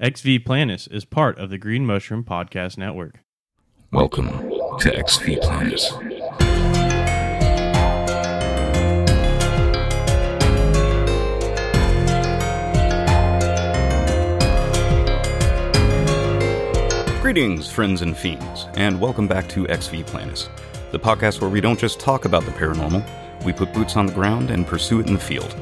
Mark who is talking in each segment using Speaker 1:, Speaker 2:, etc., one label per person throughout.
Speaker 1: Ex V Planis is part of the Green Mushroom Podcast Network.
Speaker 2: Welcome to Ex V Planis. Greetings, friends and fiends, and welcome back to Ex V Planis, the podcast where we don't just talk about the paranormal, we put boots on the ground and pursue it in the field.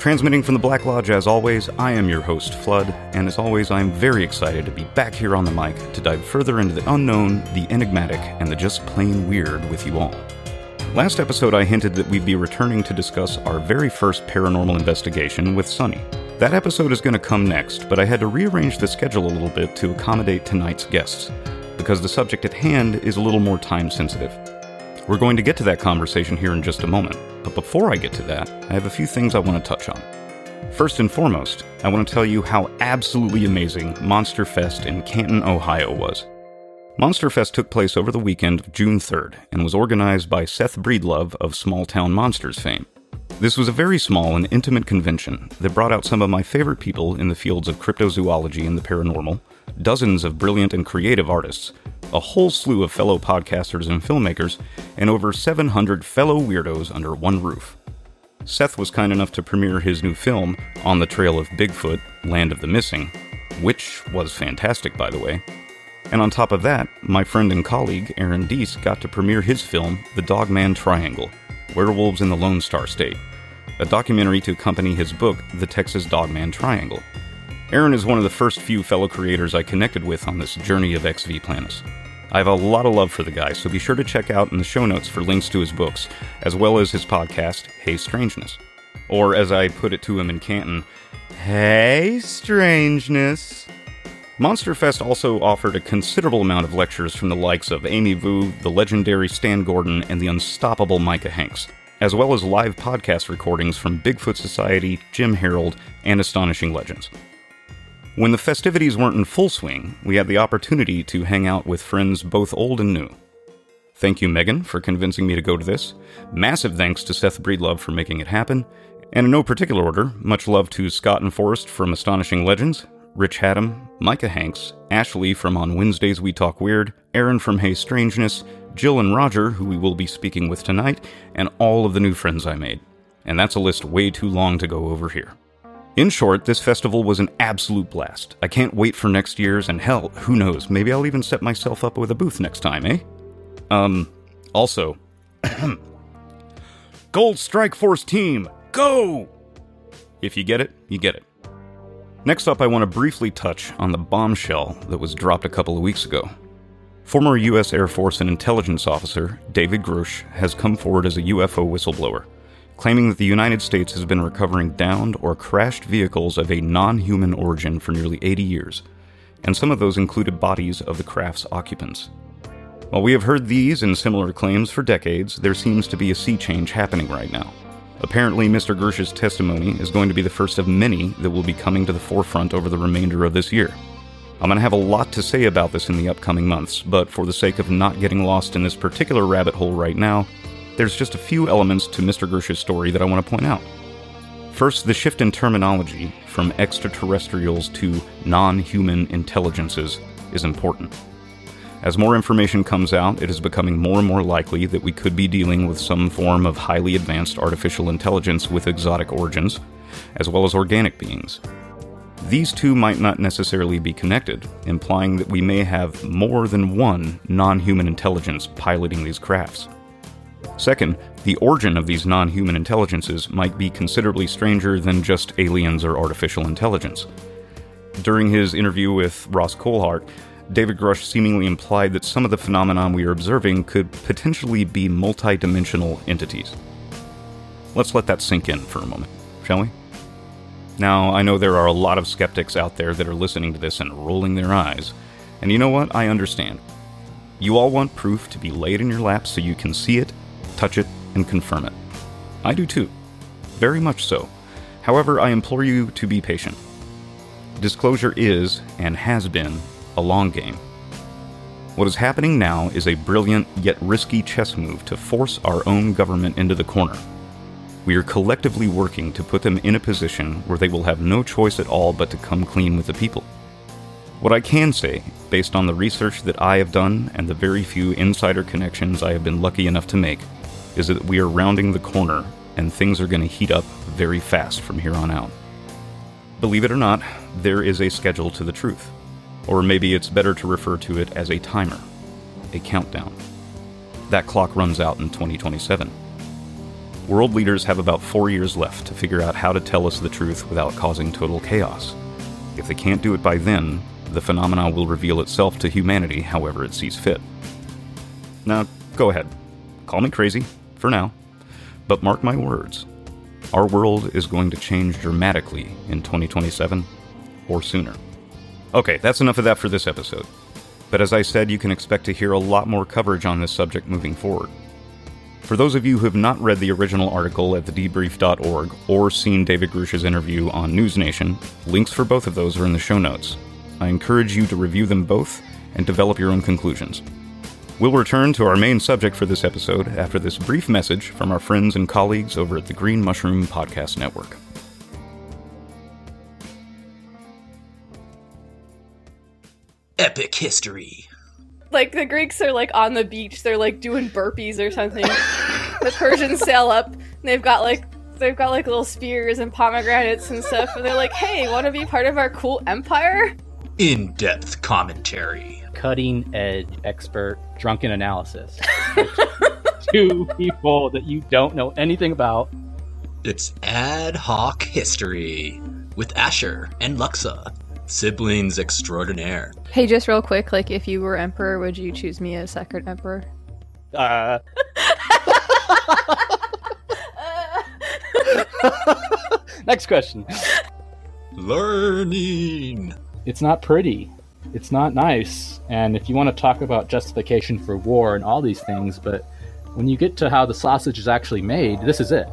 Speaker 2: Transmitting from the Black Lodge, as always, I am your host, Flood, and as always, I am very excited to be back here on the mic to dive further into the unknown, the enigmatic, and the just plain weird with you all. Last episode, I hinted that we'd be returning to discuss our very first paranormal investigation with Sunny. That episode is going to come next, but I had to rearrange the schedule a little bit to accommodate tonight's guests, because the subject at hand is a little more time sensitive. We're going to get to that conversation here in just a moment, but before I get to that, I have a few things I want to touch on. First and foremost, I want to tell you how absolutely amazing Monster Fest in Canton, Ohio was. Monster Fest took place over the weekend of June 3rd and was organized by Seth Breedlove of Small Town Monsters fame. This was a very small and intimate convention that brought out some of my favorite people in the fields of cryptozoology and the paranormal, dozens of brilliant and creative artists, a whole slew of fellow podcasters and filmmakers, and over 700 fellow weirdos under one roof. Seth was kind enough to premiere his new film, On the Trail of Bigfoot Land of the Missing, which was fantastic, by the way. And on top of that, my friend and colleague Aaron Deese got to premiere his film, The Dogman Triangle Werewolves in the Lone Star State, a documentary to accompany his book, The Texas Dogman Triangle. Aaron is one of the first few fellow creators I connected with on this journey of Ex V Planis. I have a lot of love for the guy, so be sure to check out in the show notes for links to his books, as well as his podcast, Hey Strangeness. Or, as I put it to him in Canton, Hey Strangeness. Monster Fest also offered a considerable amount of lectures from the likes of Amy Vu, the legendary Stan Gordon, and the unstoppable Micah Hanks, as well as live podcast recordings from Bigfoot Society, Jim Harold, and Astonishing Legends. When the festivities weren't in full swing, we had the opportunity to hang out with friends both old and new. Thank you, Megan, for convincing me to go to this. Massive thanks to Seth Breedlove for making it happen. And in no particular order, much love to Scott and Forrest from Astonishing Legends, Rich Haddam, Micah Hanks, Ashley from On Wednesdays We Talk Weird, Aaron from Hey Strangeness, Jill and Roger, who we will be speaking with tonight, and all of the new friends I made. And that's a list way too long to go over here. In short, this festival was an absolute blast. I can't wait for next year's, and hell, who knows, maybe I'll even set myself up with a booth next time, eh? Um, also, Gold Strike Force Team, go! If you get it, you get it. Next up, I want to briefly touch on the bombshell that was dropped a couple of weeks ago. Former U.S. Air Force and intelligence officer David Grusch has come forward as a UFO whistleblower claiming that the United States has been recovering downed or crashed vehicles of a non human origin for nearly 80 years, and some of those included bodies of the craft's occupants. While we have heard these and similar claims for decades, there seems to be a sea change happening right now. Apparently, Mr. Grusch's testimony is going to be the first of many that will be coming to the forefront over the remainder of this year. I'm going to have a lot to say about this in the upcoming months, but for the sake of not getting lost in this particular rabbit hole right now, there's just a few elements to Mr. Grusch's story that I want to point out. First, the shift in terminology from extraterrestrials to non human intelligences is important. As more information comes out, it is becoming more and more likely that we could be dealing with some form of highly advanced artificial intelligence with exotic origins, as well as organic beings. These two might not necessarily be connected, implying that we may have more than one non human intelligence piloting these crafts. Second, the origin of these non human intelligences might be considerably stranger than just aliens or artificial intelligence. During his interview with Ross Coulthart, David Grusch seemingly implied that some of the phenomenon we are observing could potentially be multidimensional entities. Let's let that sink in for a moment, shall we? Now, I know there are a lot of skeptics out there that are listening to this and rolling their eyes, and you know what? I understand. You all want proof to be laid in your lap so you can see it touch it, and confirm it. I do too. Very much so. However, I implore you to be patient. Disclosure is, and has been, a long game. What is happening now is a brilliant yet risky chess move to force our own government into the corner. We are collectively working to put them in a position where they will have no choice at all but to come clean with the people. What I can say, based on the research that I have done and the very few insider connections I have been lucky enough to make, is that we are rounding the corner and things are going to heat up very fast from here on out. Believe it or not, there is a schedule to the truth. Or maybe it's better to refer to it as a timer, a countdown. That clock runs out in 2027. World leaders have about four years left to figure out how to tell us the truth without causing total chaos. If they can't do it by then, the phenomena will reveal itself to humanity however it sees fit. Now, go ahead. Call me crazy, for now. But mark my words our world is going to change dramatically in 2027 or sooner. Okay, that's enough of that for this episode. But as I said, you can expect to hear a lot more coverage on this subject moving forward. For those of you who have not read the original article at thedebrief.org or seen David Grusch's interview on News Nation, links for both of those are in the show notes. I encourage you to review them both and develop your own conclusions. We'll return to our main subject for this episode after this brief message from our friends and colleagues over at the Green Mushroom Podcast Network.
Speaker 3: Epic history.
Speaker 4: Like the Greeks are like on the beach, they're like doing burpees or something. the Persians sail up, and they've got like they've got like little spears and pomegranates and stuff, and they're like, "Hey, want to be part of our cool empire?"
Speaker 3: In depth commentary.
Speaker 5: Cutting edge expert drunken analysis. Two people that you don't know anything about.
Speaker 3: It's ad hoc history with Asher and Luxa, siblings extraordinaire.
Speaker 4: Hey, just real quick, like if you were emperor, would you choose me as second emperor?
Speaker 5: Uh, next question.
Speaker 3: Learning.
Speaker 5: It's not pretty. It's not nice. And if you want to talk about justification for war and all these things, but when you get to how the sausage is actually made, this is it.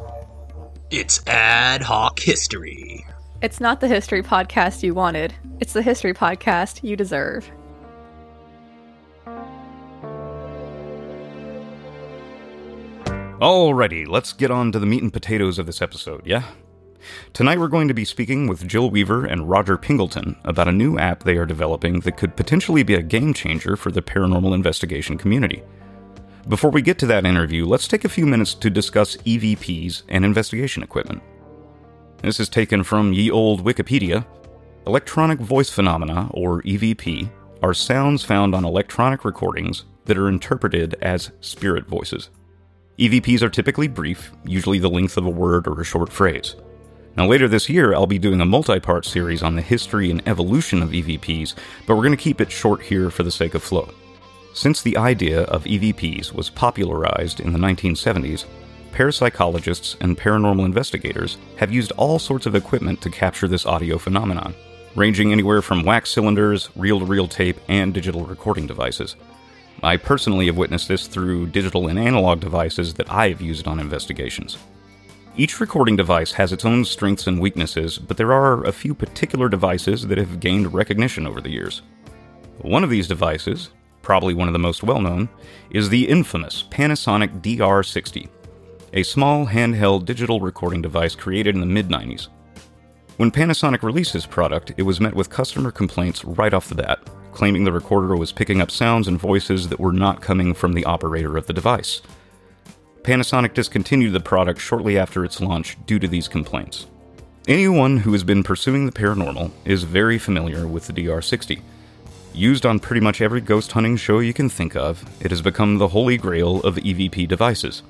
Speaker 3: It's ad hoc history.
Speaker 4: It's not the history podcast you wanted. It's the history podcast you deserve.
Speaker 2: Alrighty, let's get on to the meat and potatoes of this episode, yeah? Tonight we're going to be speaking with Jill Weaver and Roger Pingleton about a new app they are developing that could potentially be a game changer for the paranormal investigation community. Before we get to that interview, let's take a few minutes to discuss EVPs and investigation equipment. This is taken from ye old Wikipedia. Electronic voice phenomena, or EVP, are sounds found on electronic recordings that are interpreted as spirit voices. EVPs are typically brief, usually the length of a word or a short phrase. Now, later this year, I'll be doing a multi part series on the history and evolution of EVPs, but we're going to keep it short here for the sake of flow. Since the idea of EVPs was popularized in the 1970s, parapsychologists and paranormal investigators have used all sorts of equipment to capture this audio phenomenon, ranging anywhere from wax cylinders, reel to reel tape, and digital recording devices. I personally have witnessed this through digital and analog devices that I have used on investigations. Each recording device has its own strengths and weaknesses, but there are a few particular devices that have gained recognition over the years. One of these devices, probably one of the most well known, is the infamous Panasonic DR60, a small handheld digital recording device created in the mid 90s. When Panasonic released this product, it was met with customer complaints right off the bat, claiming the recorder was picking up sounds and voices that were not coming from the operator of the device. Panasonic discontinued the product shortly after its launch due to these complaints. Anyone who has been pursuing the paranormal is very familiar with the DR60. Used on pretty much every ghost hunting show you can think of, it has become the holy grail of EVP devices.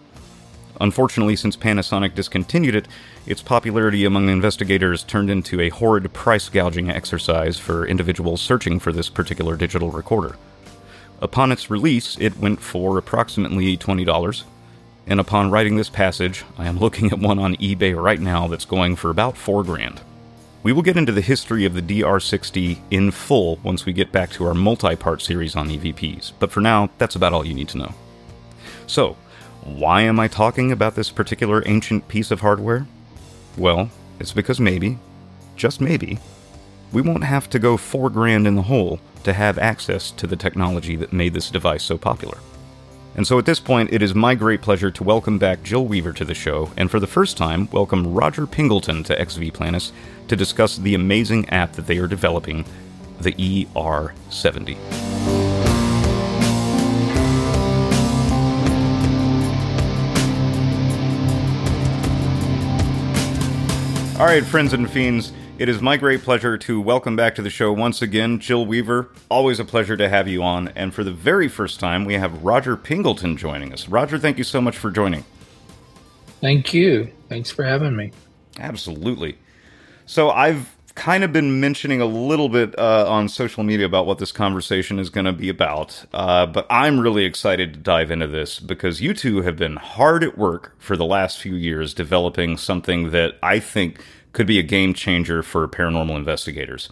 Speaker 2: Unfortunately, since Panasonic discontinued it, its popularity among investigators turned into a horrid price gouging exercise for individuals searching for this particular digital recorder. Upon its release, it went for approximately $20, and upon writing this passage, I am looking at one on eBay right now that's going for about 4 grand. We will get into the history of the DR60 in full once we get back to our multi part series on EVPs, but for now, that's about all you need to know. So, why am I talking about this particular ancient piece of hardware? Well, it's because maybe, just maybe, we won't have to go four grand in the hole to have access to the technology that made this device so popular. And so at this point, it is my great pleasure to welcome back Jill Weaver to the show, and for the first time, welcome Roger Pingleton to Ex V Planis to discuss the amazing app that they are developing the ER70. All right, friends and fiends, it is my great pleasure to welcome back to the show once again Jill Weaver. Always a pleasure to have you on. And for the very first time, we have Roger Pingleton joining us. Roger, thank you so much for joining.
Speaker 6: Thank you. Thanks for having me.
Speaker 2: Absolutely. So I've kind of been mentioning a little bit uh, on social media about what this conversation is going to be about, uh, but I'm really excited to dive into this because you two have been hard at work for the last few years developing something that I think could be a game changer for paranormal investigators.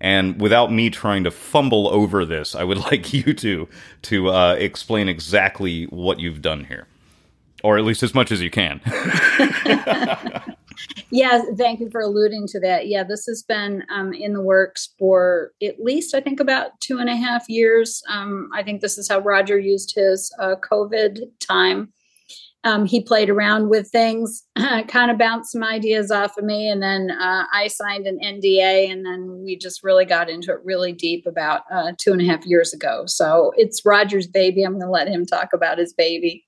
Speaker 2: And without me trying to fumble over this, I would like you two to uh, explain exactly what you've done here, or at least as much as you can.
Speaker 7: Yeah, thank you for alluding to that. Yeah, this has been um, in the works for at least, I think, about two and a half years. Um, I think this is how Roger used his uh, COVID time. Um, he played around with things, kind of bounced some ideas off of me, and then uh, I signed an NDA, and then we just really got into it really deep about uh, two and a half years ago. So it's Roger's baby. I'm going to let him talk about his baby.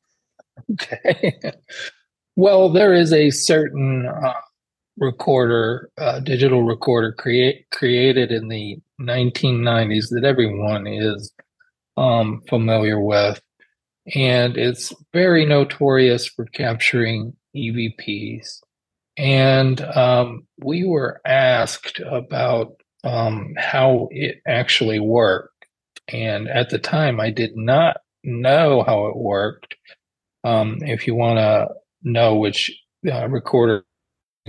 Speaker 6: Okay. well, there is a certain uh, recorder, uh, digital recorder create, created in the 1990s that everyone is um, familiar with. And it's very notorious for capturing EVPs. And um, we were asked about um, how it actually worked. And at the time, I did not know how it worked. Um, if you want to know which uh, recorder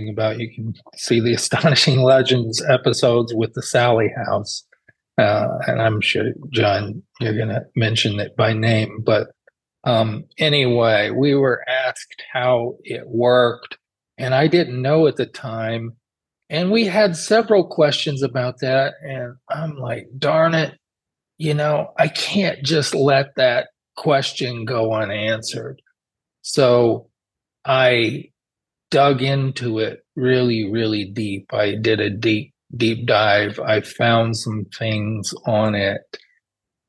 Speaker 6: about, you can see the Astonishing Legends episodes with the Sallie House. Uh, and I'm sure, John, you're going to mention it by name. But um, anyway, we were asked how it worked, and I didn't know at the time. And we had several questions about that. And I'm like, darn it, you know, I can't just let that question go unanswered. So I dug into it really, really deep. I did a deep, deep dive. I found some things on it.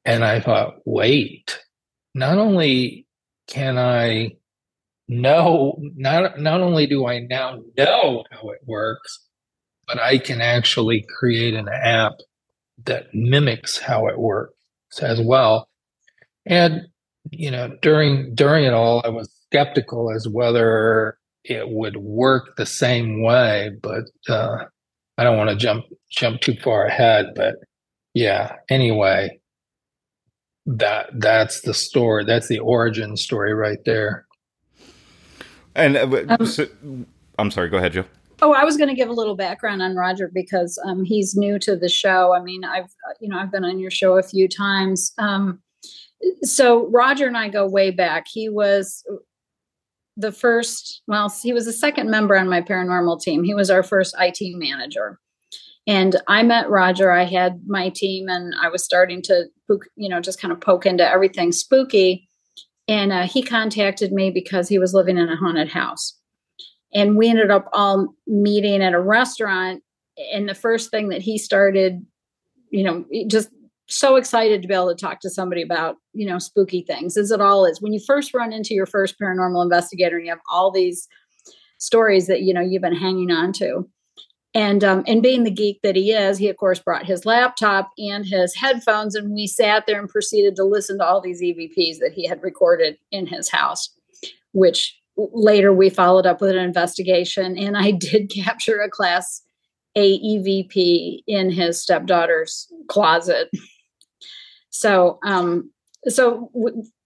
Speaker 6: And I thought, wait, not only can I know, not, not only do I now know how it works, but I can actually create an app that mimics how it works as well. And, you know, during, during it all, I was skeptical as whether it would work the same way, but uh, I don't want to jump jump too far ahead. But yeah, anyway, that that's the story. That's the origin story right there.
Speaker 2: And uh, um, so, I'm sorry. Go ahead, Joe.
Speaker 7: Oh, I was going to give a little background on Roger because um, he's new to the show. I mean, I've you know I've been on your show a few times. Um, so Roger and I go way back. He was the first, well, he was the second member on my paranormal team. He was our first IT manager. And I met Roger. I had my team and I was starting to, you know, just kind of poke into everything spooky. And uh, he contacted me because he was living in a haunted house. And we ended up all meeting at a restaurant. And the first thing that he started, you know, just so excited to be able to talk to somebody about you know spooky things as it all is when you first run into your first paranormal investigator and you have all these stories that you know you've been hanging on to and um, and being the geek that he is he of course brought his laptop and his headphones and we sat there and proceeded to listen to all these evps that he had recorded in his house which later we followed up with an investigation and i did capture a class a evp in his stepdaughter's closet so, um, so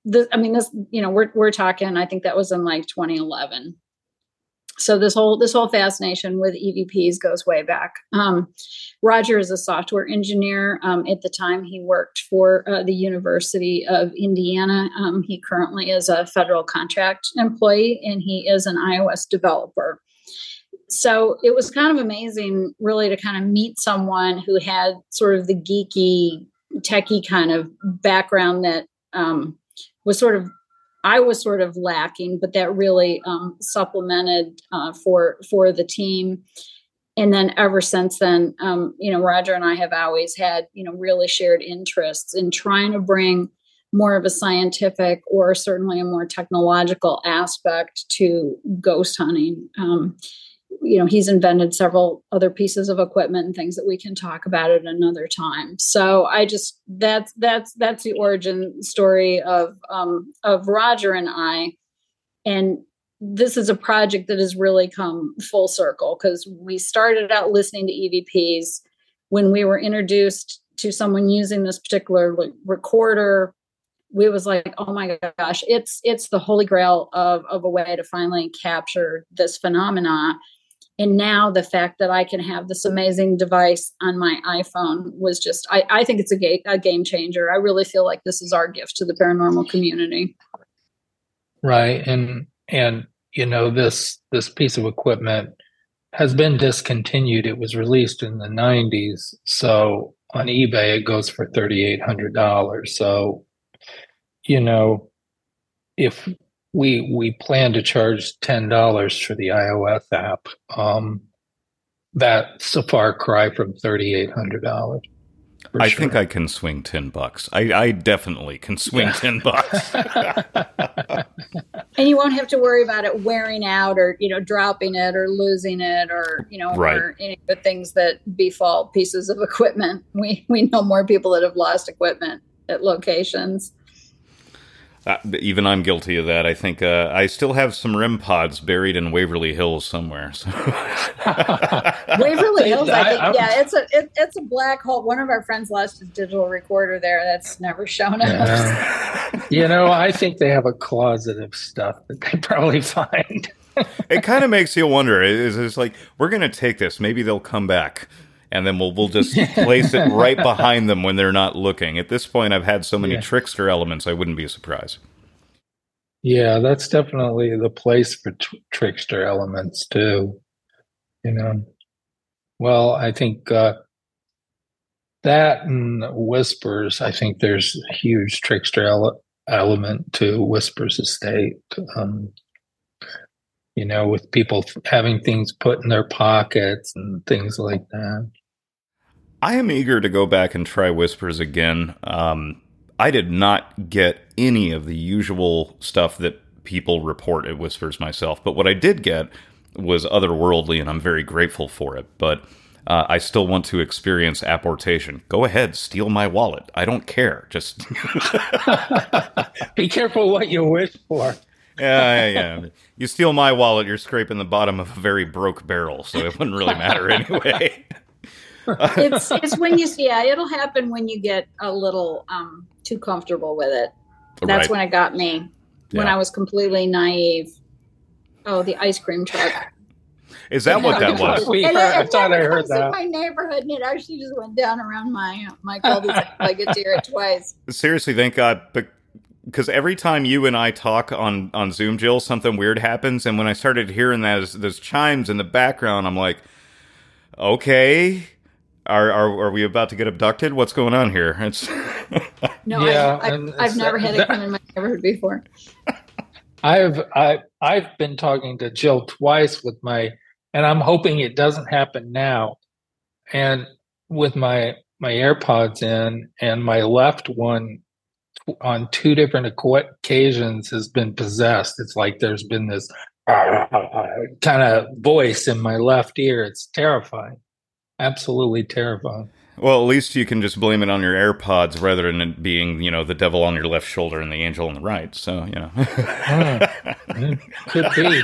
Speaker 7: the, I mean, this, you know, we're we're talking. I think that was in like 2011. So this whole this whole fascination with EVPs goes way back. Um, Roger is a software engineer. Um, at the time, he worked for uh, the University of Indiana. Um, he currently is a federal contract employee, and he is an iOS developer. So it was kind of amazing, really, to kind of meet someone who had sort of the geeky techie kind of background that um, was sort of I was sort of lacking, but that really um, supplemented uh, for for the team. and then ever since then, um, you know, Roger and I have always had, you know, really shared interests in trying to bring more of a scientific or certainly a more technological aspect to ghost hunting. Um, you know, he's invented several other pieces of equipment and things that we can talk about at another time. So I just that's that's that's the origin story of um, of Roger and I, and this is a project that has really come full circle because we started out listening to EVPs when we were introduced to someone using this particular recorder. We was like, oh my gosh, it's it's the holy grail of of a way to finally capture this phenomena. And now the fact that I can have this amazing device on my iPhone was just, I, I think it's a, ga- a game changer. I really feel like this is our gift to the paranormal community.
Speaker 6: Right. And, and you know this this piece of equipment has been discontinued. It was released in the 90s, so on eBay it goes for $3,800. So, you know, if we we plan to charge ten dollars for the iOS app, um, that's a far cry from thirty eight hundred dollars.
Speaker 2: I sure. think I can swing ten bucks. I, I definitely can swing yeah. ten bucks.
Speaker 7: and you won't have to worry about it wearing out or you know dropping it or losing it or you know right. or any of the things that befall pieces of equipment. We we know more people that have lost equipment at locations.
Speaker 2: Uh, even I'm guilty of that. I think uh, I still have some REM pods buried in Waverly Hills somewhere. So.
Speaker 7: Waverly Hills, I think, I, yeah, it's a it, it's a black hole. One of our friends lost his digital recorder there. That's never shown up.
Speaker 6: Yeah. you know, I think they have a closet of stuff that they probably find.
Speaker 2: it kind of makes you wonder. Is it's like we're going to take this? Maybe they'll come back and then we'll we'll just place it right behind them when they're not looking. At this point, I've had so many yeah. trickster elements, I wouldn't be surprised.
Speaker 6: Yeah, that's definitely the place for t- trickster elements too. You know, well, I think uh, that and whispers. I think there's a huge trickster ele- element to whispers estate. Um, you know, with people having things put in their pockets and things like that.
Speaker 2: I am eager to go back and try Whispers again. Um, I did not get any of the usual stuff that people report at Whispers myself, but what I did get was otherworldly, and I'm very grateful for it. But uh, I still want to experience apportation. Go ahead, steal my wallet. I don't care. Just
Speaker 6: be careful what you wish for.
Speaker 2: yeah, yeah. You steal my wallet, you're scraping the bottom of a very broke barrel, so it wouldn't really matter anyway
Speaker 7: it's it's when you yeah it'll happen when you get a little um too comfortable with it that's right. when it got me yeah. when i was completely naive oh the ice cream truck
Speaker 2: is that what that was?
Speaker 6: We heard, I thought I heard that.
Speaker 7: In my neighborhood, and it actually just went down around my my cul-de-sac. I get to hear it twice.
Speaker 2: Seriously, thank God. Because every time you and I talk on on Zoom, Jill, something weird happens, and when I started hearing those those chimes in the background, I'm like, okay, are, are are we about to get abducted? What's going on here? It's
Speaker 7: no, yeah, I, have I've never had it come in my neighborhood before.
Speaker 6: I've I I've been talking to Jill twice with my, and I'm hoping it doesn't happen now. And with my my AirPods in, and my left one on two different occasions has been possessed. It's like there's been this kind of voice in my left ear. It's terrifying absolutely terrifying.
Speaker 2: Well, at least you can just blame it on your AirPods rather than it being, you know, the devil on your left shoulder and the angel on the right. So, you know.
Speaker 6: could be.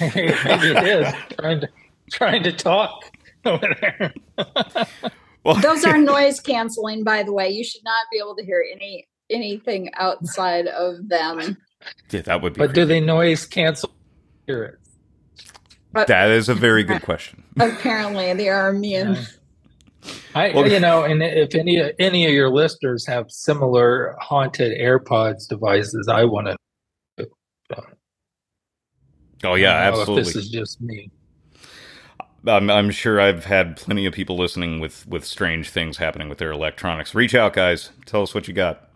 Speaker 6: Maybe it is. Trying to trying to talk over there.
Speaker 7: well, those are noise canceling, by the way. You should not be able to hear any anything outside of them.
Speaker 2: Yeah, that would be.
Speaker 6: But creepy. do they noise cancel? Hear it.
Speaker 2: Uh, that is a very good question.
Speaker 7: Apparently, they are immune.
Speaker 6: I, well, you know, and if any any of your listeners have similar haunted AirPods devices, I want to.
Speaker 2: oh yeah, absolutely.
Speaker 6: this is just me.
Speaker 2: I'm, I'm sure I've had plenty of people listening with with strange things happening with their electronics. Reach out, guys. Tell us what you got.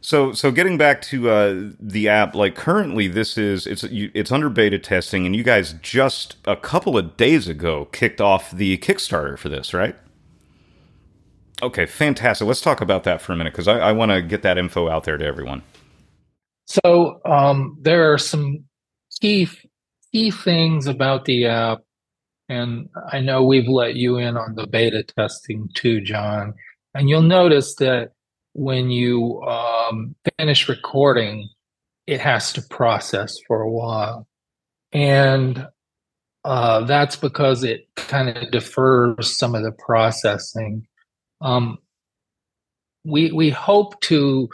Speaker 2: So, so getting back to uh, the app, like currently, this is it's it's under beta testing, and you guys just a couple of days ago kicked off the Kickstarter for this, right? Okay, fantastic. Let's talk about that for a minute because I, I want to get that info out there to everyone.
Speaker 6: So, um, there are some key key things about the app, and I know we've let you in on the beta testing too, John. And you'll notice that when you um, finish recording, it has to process for a while. And uh, that's because it kind of defers some of the processing. Um, we we hope to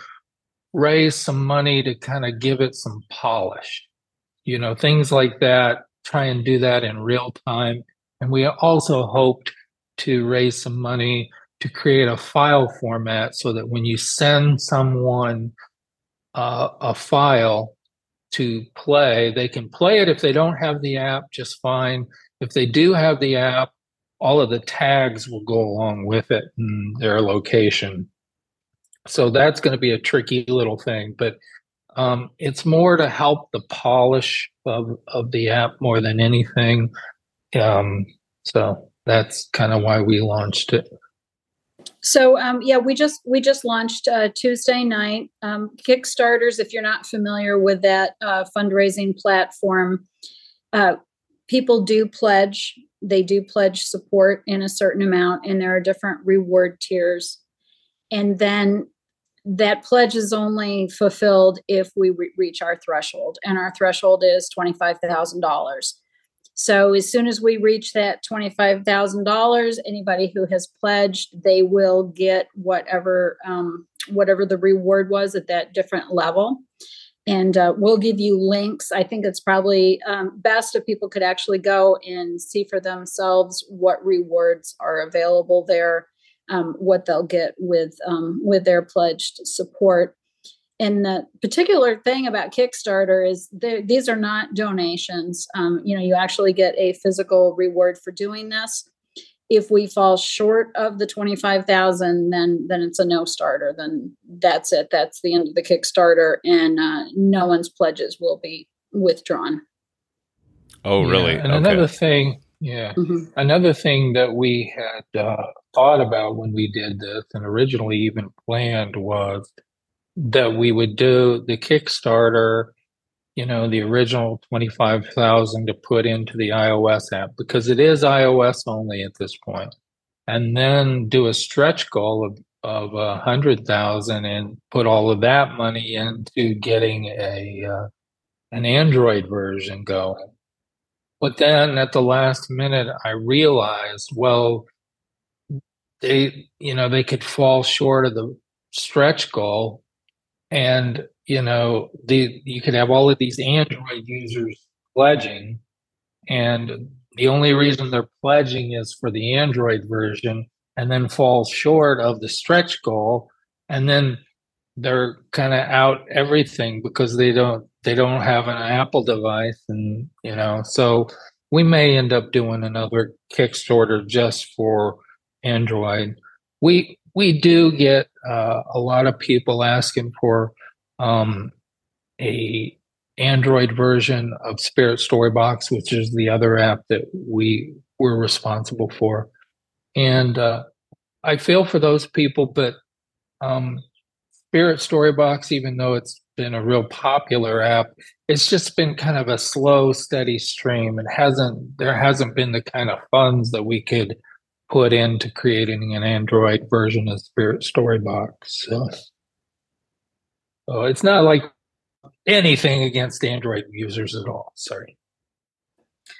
Speaker 6: raise some money to kind of give it some polish, you know, things like that. Try and do that in real time, and we also hoped to raise some money to create a file format so that when you send someone uh, a file to play, they can play it if they don't have the app, just fine. If they do have the app, all of the tags will go along with it and their location. So that's going to be a tricky little thing, but um, it's more to help the polish of, of the app more than anything. Um, so that's kind of why we launched it.
Speaker 7: So um, yeah, we just we just launched uh, Tuesday night um, Kickstarters. If you're not familiar with that uh, fundraising platform, uh, people do pledge. They do pledge support in a certain amount, and there are different reward tiers. And then that pledge is only fulfilled if we re- reach our threshold, and our threshold is twenty five thousand dollars. So as soon as we reach that $25,000, anybody who has pledged, they will get whatever um, whatever the reward was at that different level. And uh, we'll give you links. I think it's probably um, best if people could actually go and see for themselves what rewards are available there, um, what they'll get with um, with their pledged support and the particular thing about Kickstarter is these are not donations. Um, you know, you actually get a physical reward for doing this. If we fall short of the twenty five thousand, then then it's a no starter. Then that's it. That's the end of the Kickstarter, and uh, no one's pledges will be withdrawn.
Speaker 2: Oh, really?
Speaker 6: Yeah. And okay. another thing, yeah, mm-hmm. another thing that we had uh, thought about when we did this, and originally even planned was that we would do the Kickstarter, you know, the original 25,000 to put into the iOS app because it is iOS only at this point. And then do a stretch goal of of a hundred thousand and put all of that money into getting a uh, an Android version going. But then at the last minute, I realized, well, they you know they could fall short of the stretch goal and you know the you could have all of these android users pledging and the only reason they're pledging is for the android version and then falls short of the stretch goal and then they're kind of out everything because they don't they don't have an apple device and you know so we may end up doing another kickstarter just for android. We we do get uh, a lot of people asking for um, a Android version of Spirit Storybox, which is the other app that we were responsible for. And uh, I feel for those people, but um, Spirit Storybox, even though it's been a real popular app, it's just been kind of a slow, steady stream. It hasn't there hasn't been the kind of funds that we could put into creating an Android version of Spirit Storybox. So, so it's not like anything against Android users at all. Sorry.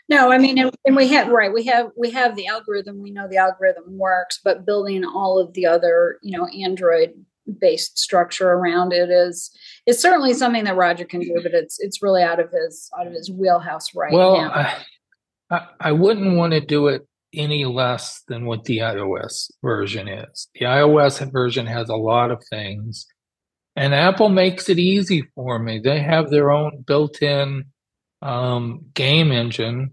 Speaker 7: No, I mean, and we have right. We have we have the algorithm. We know the algorithm works, but building all of the other, you know, Android based structure around it is is certainly something that Roger can do, but it's it's really out of his out of his wheelhouse right
Speaker 6: well,
Speaker 7: now.
Speaker 6: I, I, I wouldn't want to do it any less than what the iOS version is. The iOS version has a lot of things, and Apple makes it easy for me. They have their own built in um, game engine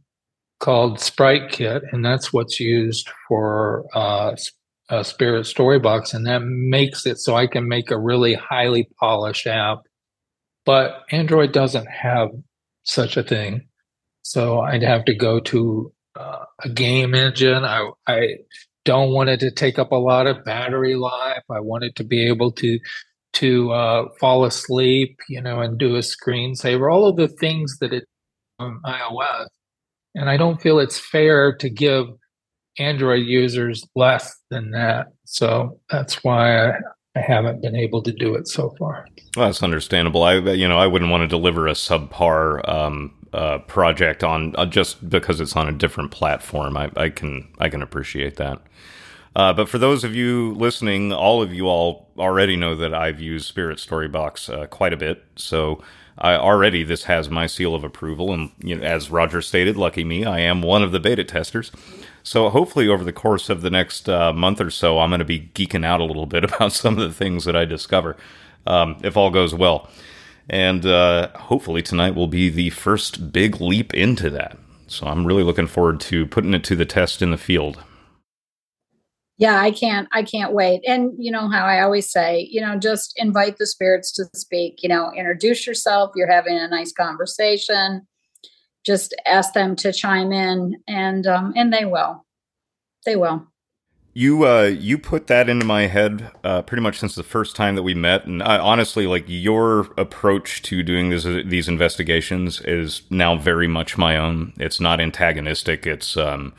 Speaker 6: called Sprite Kit, and that's what's used for uh, uh, Spirit Storybox, and that makes it so I can make a really highly polished app. But Android doesn't have such a thing, so I'd have to go to uh, a game engine. I I don't want it to take up a lot of battery life. I want it to be able to to uh, fall asleep, you know, and do a screensaver. All of the things that it on iOS, and I don't feel it's fair to give Android users less than that. So that's why I, I haven't been able to do it so far.
Speaker 2: Well, that's understandable. I, you know, I wouldn't want to deliver a subpar um, uh, project on uh, just because it's on a different platform. I, I can I can appreciate that. Uh, but for those of you listening, all of you all already know that I've used Spirit Storybox uh, quite a bit. So I already this has my seal of approval, and you know, as Roger stated, lucky me, I am one of the beta testers. So hopefully, over the course of the next uh, month or so, I'm going to be geeking out a little bit about some of the things that I discover, um, if all goes well. And uh, hopefully, tonight will be the first big leap into that. So I'm really looking forward to putting it to the test in the field.
Speaker 7: Yeah, I can't. I can't wait. And you know how I always say, you know, just invite the spirits to speak. You know, introduce yourself. You're having a nice conversation just ask them to chime in and um, and they will they will
Speaker 2: you uh you put that into my head uh pretty much since the first time that we met and I, honestly like your approach to doing these investigations is now very much my own it's not antagonistic it's um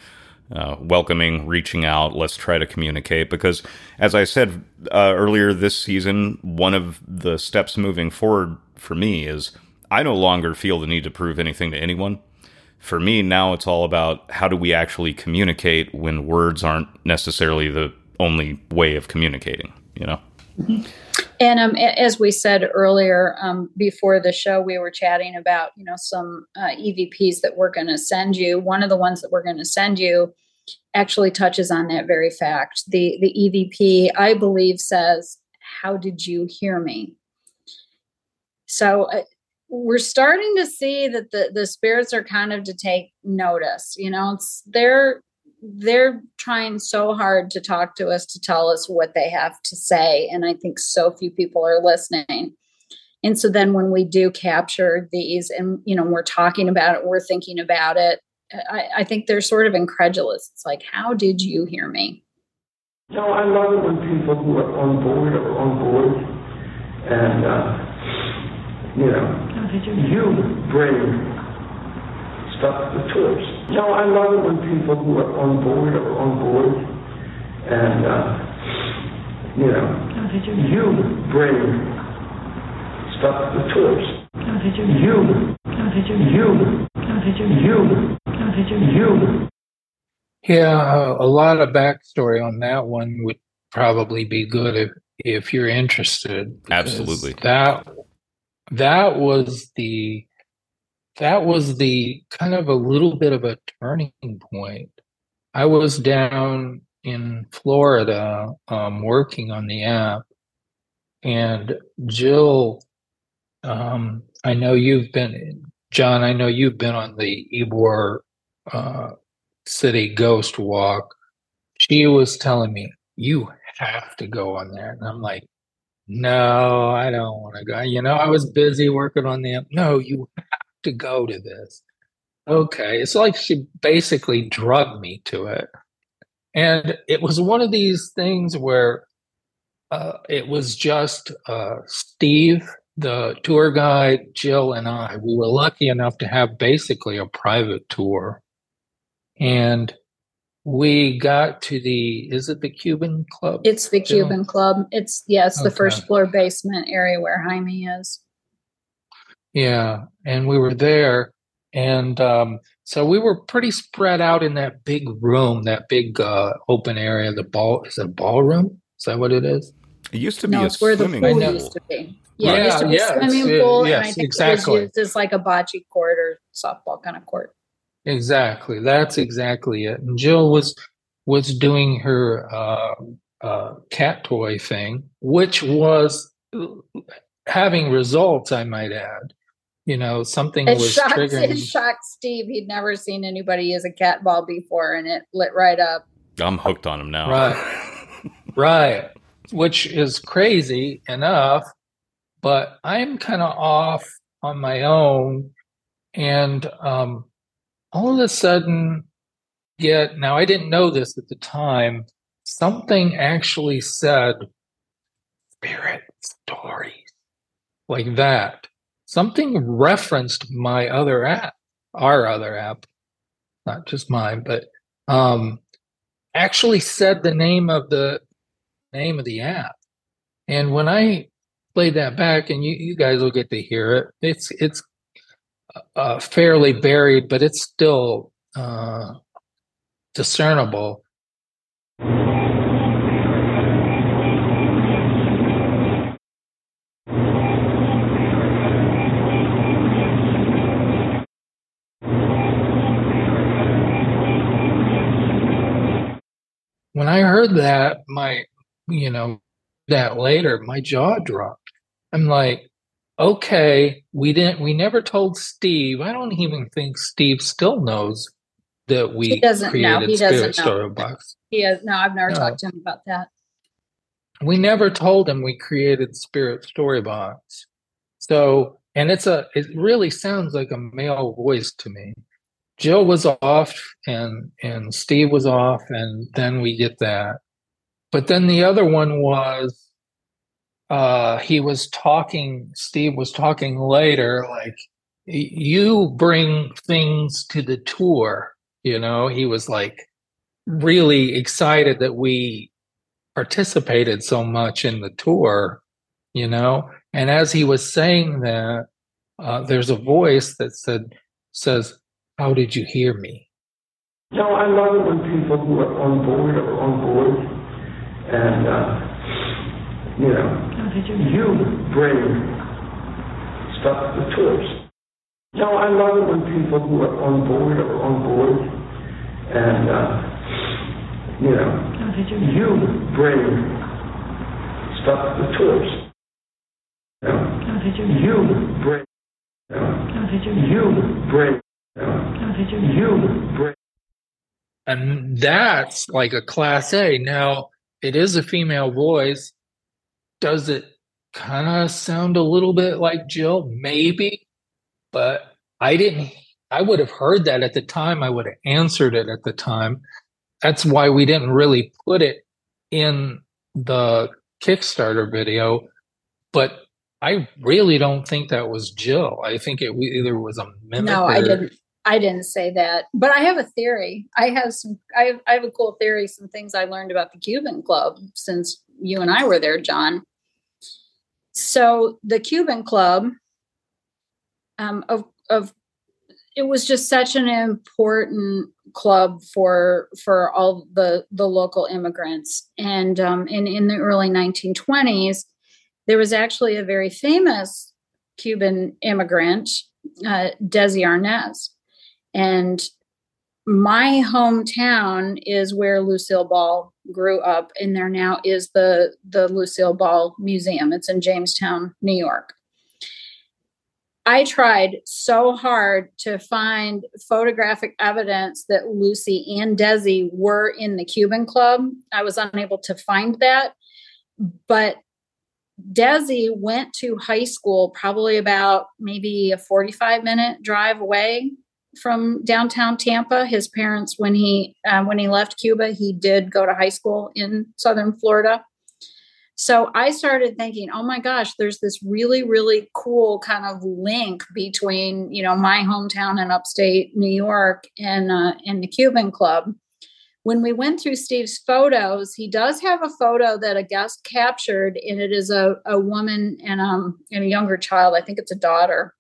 Speaker 2: uh, welcoming, reaching out. Let's try to communicate because, as I said uh, earlier this season, one of the steps moving forward for me is I no longer feel the need to prove anything to anyone. For me, now it's all about how do we actually communicate when words aren't necessarily the only way of communicating, you know?
Speaker 7: And um, as we said earlier, um, before the show, we were chatting about you know some uh, EVPs that we're going to send you. One of the ones that we're going to send you actually touches on that very fact. The the EVP, I believe, says, "How did you hear me?" So uh, we're starting to see that the the spirits are kind of to take notice you know it's they're they're trying so hard to talk to us to tell us what they have to say and i think so few people are listening. And so then when we do capture these and you know we're talking about it we're thinking about it i, I think they're sort of incredulous. It's like how did you hear me?
Speaker 8: No i love it when people who are on board are on board and uh you know, you bring stuff to the tours. No, I love it when people who are on board are on board, and uh, you know, you bring stuff to the tours. You, you, you, you.
Speaker 6: Yeah, a lot of backstory on that one would probably be good if if you're interested.
Speaker 2: Absolutely.
Speaker 6: That that was the that was the kind of a little bit of a turning point. I was down in Florida um, working on the app, and Jill, um, I know you've been, John, I know you've been on the Ybor uh, City Ghost Walk. She was telling me, you have to go on there. And I'm like, no, I don't want to go. You know, I was busy working on the. No, you have to go to this. Okay. It's like she basically drugged me to it. And it was one of these things where uh, it was just uh, Steve, the tour guide, Jill, and I. We were lucky enough to have basically a private tour. And we got to the is it the Cuban Club?
Speaker 7: It's the Cuban Club. It's yes, yeah, the first floor basement area where Jaime is.
Speaker 6: Yeah, and we were there, and um, so we were pretty spread out in that big room, that big uh, open area. The ball is it a ballroom? Is that what it is?
Speaker 2: It used to be no, a it's where the pool
Speaker 7: pool. used to be. Yeah, yeah, it used to be yeah, swimming pool, yes, and I think exactly. it was used as like a bocce court or softball kind of court.
Speaker 6: Exactly. That's exactly it. And Jill was was doing her uh, uh, cat toy thing, which was having results. I might add. You know, something it was
Speaker 7: shocked,
Speaker 6: triggering.
Speaker 7: It shocked Steve. He'd never seen anybody use a cat ball before, and it lit right up.
Speaker 2: I'm hooked on him now.
Speaker 6: Right. Right. Which is crazy enough, but I'm kind of off on my own. And um, all of a sudden, get now, I didn't know this at the time. Something actually said spirit stories like that. Something referenced my other app, our other app, not just mine, but um, actually said the name of the name of the app. And when I played that back, and you, you guys will get to hear it, it's it's uh, fairly buried, but it's still uh, discernible. When I heard that, my, you know, that later, my jaw dropped. I'm like, okay, we didn't, we never told Steve. I don't even think Steve still knows that we
Speaker 7: He doesn't know.
Speaker 6: created
Speaker 7: He
Speaker 6: Spirit
Speaker 7: doesn't know.
Speaker 6: Story Box.
Speaker 7: He has, no, I've never
Speaker 6: No.
Speaker 7: talked to him about that.
Speaker 6: we never told him we created spirit storybox so and it's a it really sounds like a male voice to me jill was off and and steve was off and then we get that but then the other one was uh he was talking steve was talking later like you bring things to the tour you know he was like really excited that we participated so much in the tour, you know. And as he was saying that, uh, there's a voice that said, "says How did you hear me?"
Speaker 8: No, I love it when people who are on board are on board, and uh, you know, you bring stuff to the tours. No, I love it when people who are on board are on board, and uh, you know, you bring stuff to the tours. You, you bring. You, you bring. You bring.
Speaker 6: And that's like a class A. Now, it is a female voice. Does it kind of sound a little bit like Jill? Maybe, but I didn't. I would have heard that at the time. I would have answered it at the time. That's why we didn't really put it in the Kickstarter video. But I really don't think that was Jill. I think it either was a mimic.
Speaker 7: No, I didn't. I didn't say that, but I have a theory. I have some. I have, I have a cool theory. Some things I learned about the Cuban Club since you and I were there, John. So the Cuban Club, um, of of, it was just such an important club for for all the the local immigrants, and um, in in the early 1920s, there was actually a very famous Cuban immigrant, uh, Desi Arnaz. And my hometown is where Lucille Ball grew up, and there now is the the Lucille Ball Museum. It's in Jamestown, New York. I tried so hard to find photographic evidence that Lucy and Desi were in the Cuban Club. I was unable to find that, but Desi went to high school probably about maybe a 45 minute drive away from downtown Tampa. His parents, when he uh, when he left Cuba, he did go to high school in Southern Florida. So I started thinking, oh my gosh, there's this really really cool kind of link between you know my hometown in upstate New York and uh, and the Cuban Club. When we went through Steve's photos, he does have a photo that a guest captured, and it is a, a woman and um and a younger child. I think it's a daughter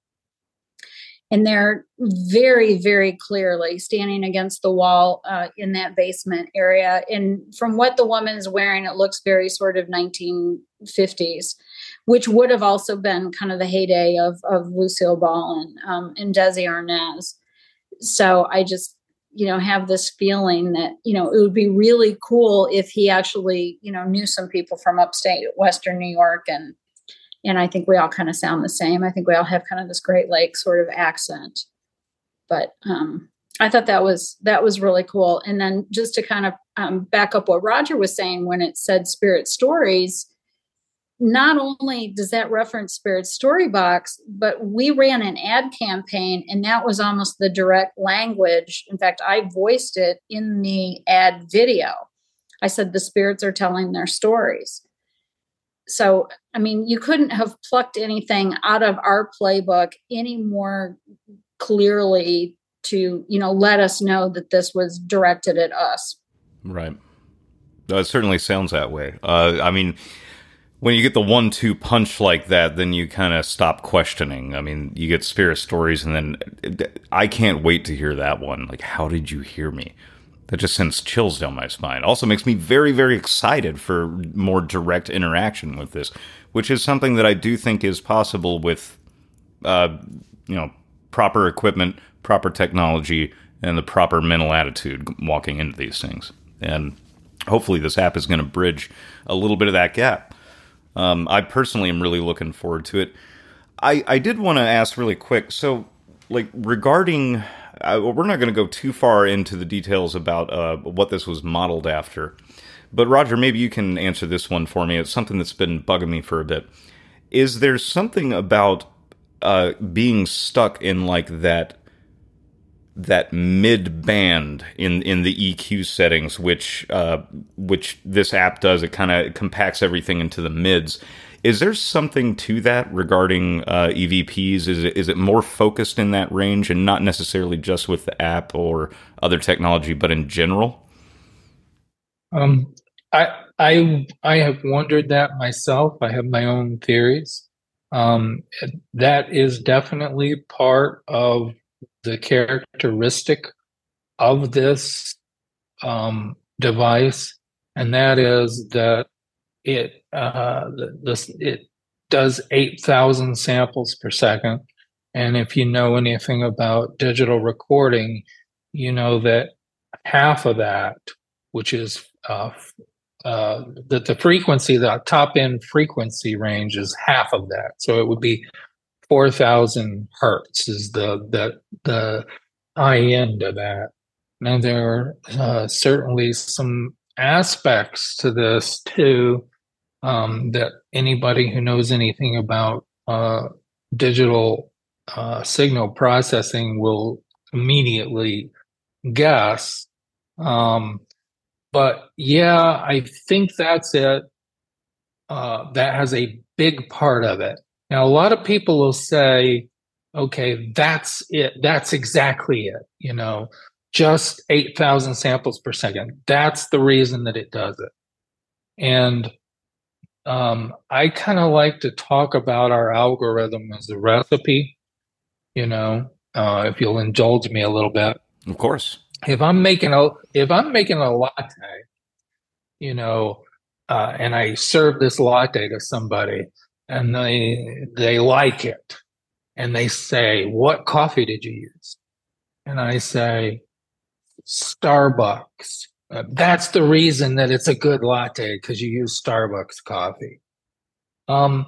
Speaker 7: and they're very very clearly standing against the wall uh, in that basement area. And from what the woman is wearing it looks very sort of 1950s which would have also been kind of the heyday of, of lucille ball and, um, and desi arnaz. So i just you know have this feeling that you know it would be really cool if he actually you know knew some people from upstate western new york and and I think we all kind of sound the same. I think we all have kind of this Great Lake sort of accent. But um, I thought that was that was really cool. And then just to kind of um, back up what Roger was saying when it said spirit stories, not only does that reference Spirit Story Box, but we ran an ad campaign and that was almost the direct language. In fact, I voiced it in the ad video. I said the spirits are telling their stories. So, I mean, you couldn't have plucked anything out of our playbook any more clearly to, you know, let us know that this was directed at us.
Speaker 2: Right. It certainly sounds that way. Uh, I mean, when you get the one two punch like that, then you kind of stop questioning. I mean, you get spirit stories, and then I can't wait to hear that one. Like, how did you hear me? That just sends chills down my spine. Also makes me very, very excited for more direct interaction with this, which is something that I do think is possible with, uh, you know, proper equipment, proper technology, and the proper mental attitude walking into these things. And hopefully, this app is going to bridge a little bit of that gap. Um, I personally am really looking forward to it. I, I did want to ask really quick. So, like regarding, uh, we're not going to go too far into the details about uh, what this was modeled after, but Roger, maybe you can answer this one for me. It's something that's been bugging me for a bit. Is there something about uh, being stuck in like that that mid band in in the EQ settings, which uh, which this app does. It kind of compacts everything into the mids. Is there something to that regarding uh, EVPs? Is it is it more focused in that range and not necessarily just with the app or other technology, but in general?
Speaker 6: Um, I I I have wondered that myself. I have my own theories. Um, that is definitely part of the characteristic of this um, device, and that is that it uh, it does eight thousand samples per second. And if you know anything about digital recording, you know that half of that, which is uh, uh, that the frequency, the top end frequency range is half of that. So it would be 4,000 hertz is the, the, the high end of that. Now, there are uh, certainly some aspects to this too um, that anybody who knows anything about uh, digital uh, signal processing will immediately guess. Um, but yeah, I think that's it. Uh, that has a big part of it. Now, a lot of people will say, okay, that's it. That's exactly it. You know, just 8,000 samples per second. That's the reason that it does it. And um, I kind of like to talk about our algorithm as a recipe, you know, uh, if you'll indulge me a little bit.
Speaker 2: Of course.
Speaker 6: If I'm making a if I'm making a latte, you know, uh, and I serve this latte to somebody, and they they like it and they say what coffee did you use and i say starbucks uh, that's the reason that it's a good latte because you use starbucks coffee um,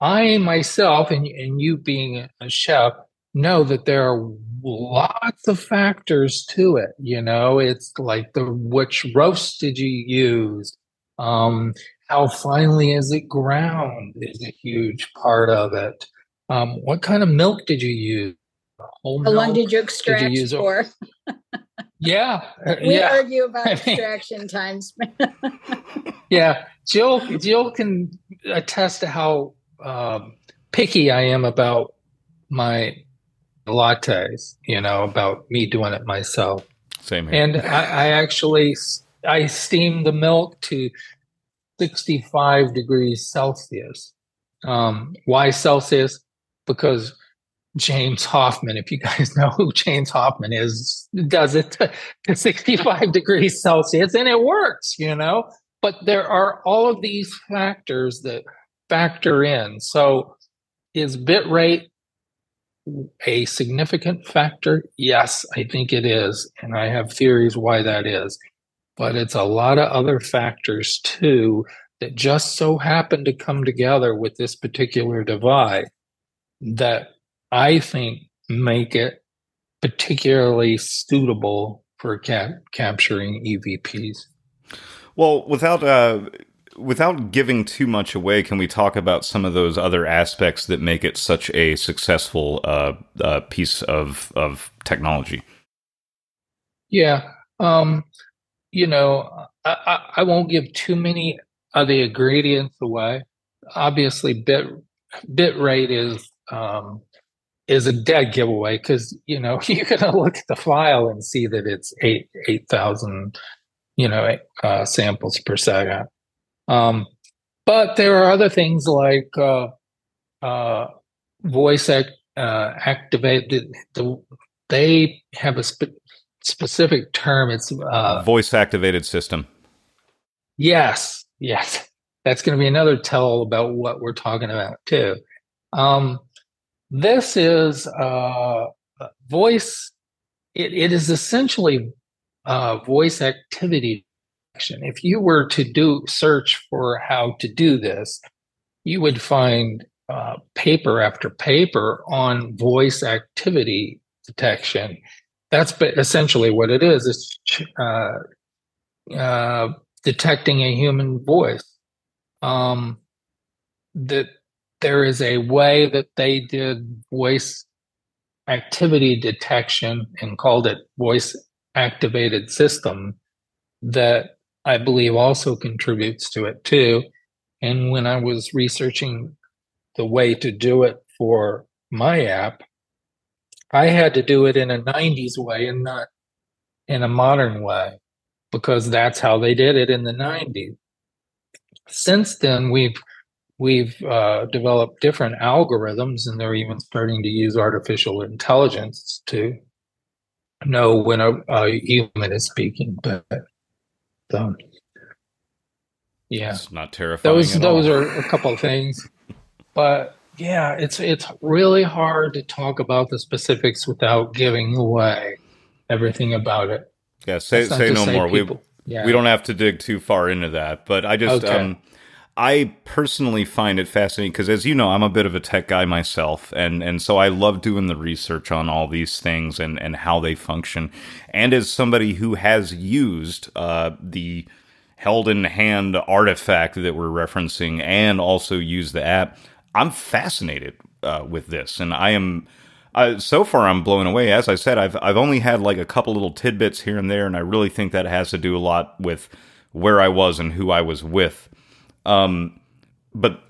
Speaker 6: i myself and, and you being a chef know that there are lots of factors to it you know it's like the which roast did you use um, how finely is it ground is a huge part of it. Um, what kind of milk did you use?
Speaker 7: Whole how long did you extract did you use for?
Speaker 6: yeah,
Speaker 7: uh, we
Speaker 6: yeah.
Speaker 7: argue about extraction times.
Speaker 6: yeah, Jill. Jill can attest to how um, picky I am about my lattes. You know, about me doing it myself.
Speaker 2: Same here.
Speaker 6: And I, I actually I steam the milk to 65 degrees Celsius. Um, why Celsius? Because James Hoffmann. if you guys know who James Hoffmann is, does it to, to 65 degrees Celsius and it works, you know? But there are all of these factors that factor in. So is bit rate a significant factor? Yes, I think it is. And I have theories why that is but it's a lot of other factors too that just so happen to come together with this particular divide that I think make it particularly suitable for cap- capturing EVPs.
Speaker 2: Well, without uh, without giving too much away, can we talk about some of those other aspects that make it such a successful uh, uh, piece of of technology?
Speaker 6: Yeah, um, you know, I, I, I won't give too many of the ingredients away. Obviously, bit bit rate is um, is a dead giveaway because you know you're gonna look at the file and see that it's eight eight thousand you know uh, samples per second. Um, but there are other things like uh, uh, voice act, uh, activated. The, they have a spe- specific term. It's uh,
Speaker 2: voice activated system.
Speaker 6: Yes, yes, that's going to be another tell about what we're talking about too. Um, this is uh, voice. It, it is essentially uh, voice activity detection. if you were to do search for how to do this, you would find uh, paper after paper on voice activity detection. That's essentially what it is. It's uh, uh, detecting a human voice. Um, that there is a way that they did voice activity detection and called it voice activated system that I believe also contributes to it too. And when I was researching the way to do it for my app, I had to do it in a 90s way and not in a modern way because that's how they did it in the 90s. Since then, we've we've uh, developed different algorithms, and they're even starting to use artificial intelligence to know when a, a human is speaking. But so, yeah,
Speaker 2: it's not terrifying.
Speaker 6: Those those
Speaker 2: all.
Speaker 6: are a couple of things, but yeah, it's it's really hard to talk about the specifics without giving away everything about it.
Speaker 2: Yeah, say say no say more. People, we yeah. we don't have to dig too far into that, but I just okay. um I personally find it fascinating because, as you know, I'm a bit of a tech guy myself, and and so I love doing the research on all these things and and how they function. And as somebody who has used uh, the held in hand artifact that we're referencing, and also used the app, I'm fascinated uh, with this, and I am. Uh, so far, I'm blown away. As I said, I've I've only had like a couple little tidbits here and there, and I really think that has to do a lot with where I was and who I was with um, but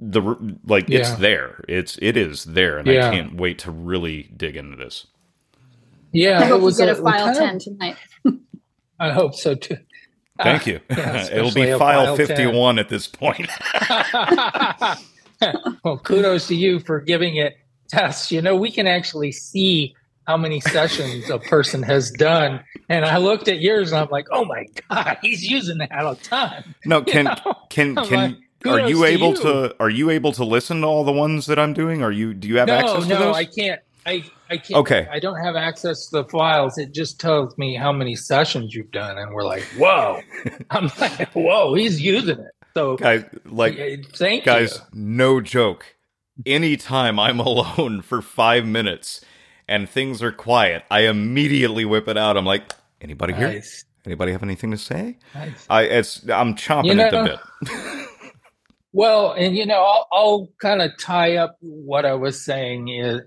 Speaker 2: the like yeah. it's there. It's it is there, and yeah. I can't wait to really dig into this.
Speaker 6: Yeah,
Speaker 7: I hope it was a, a file ten of, tonight.
Speaker 6: I hope so too.
Speaker 2: Thank uh, you. Yeah, It'll be file, file 51 10. at this point.
Speaker 6: well, kudos to you for giving it tests. You know, we can actually see how many sessions a person has done. And I looked at yours and I'm like, oh my God, he's using that all the time.
Speaker 2: No, can you know? can can like, are you able to, to, are you able to listen to all the ones that I'm doing? Are you do you have
Speaker 6: no,
Speaker 2: access to
Speaker 6: no,
Speaker 2: those?
Speaker 6: No, I can't. I I can't.
Speaker 2: Okay.
Speaker 6: I don't have access to the files. It just tells me how many sessions you've done, and we're like, whoa. I'm like, whoa, he's using it. So
Speaker 2: guys, like,
Speaker 6: thank
Speaker 2: guys,
Speaker 6: you.
Speaker 2: no joke. Anytime I'm alone for five minutes and things are quiet, I immediately whip it out. I'm like, anybody nice. here? Anybody have anything to say? Nice. I it's I'm chomping you know, at the bit.
Speaker 6: well, and you know, I'll, I'll kind of tie up what I was saying is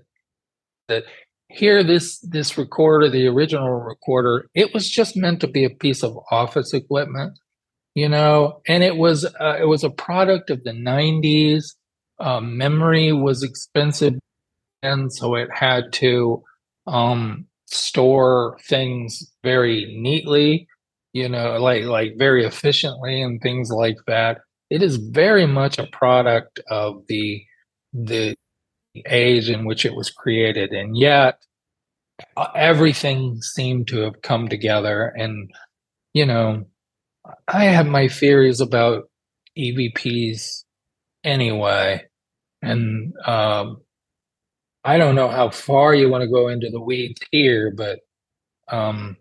Speaker 6: that here this this recorder, the original recorder, it was just meant to be a piece of office equipment, you know, and it was uh, it was a product of the '90s. Uh, memory was expensive and so it had to um, store things very neatly, you know, like like very efficiently and things like that. It is very much a product of the the age in which it was created, and yet uh, everything seemed to have come together. And you know, I have my theories about EVPs anyway, and um, I don't know how far you want to go into the weeds here, but um,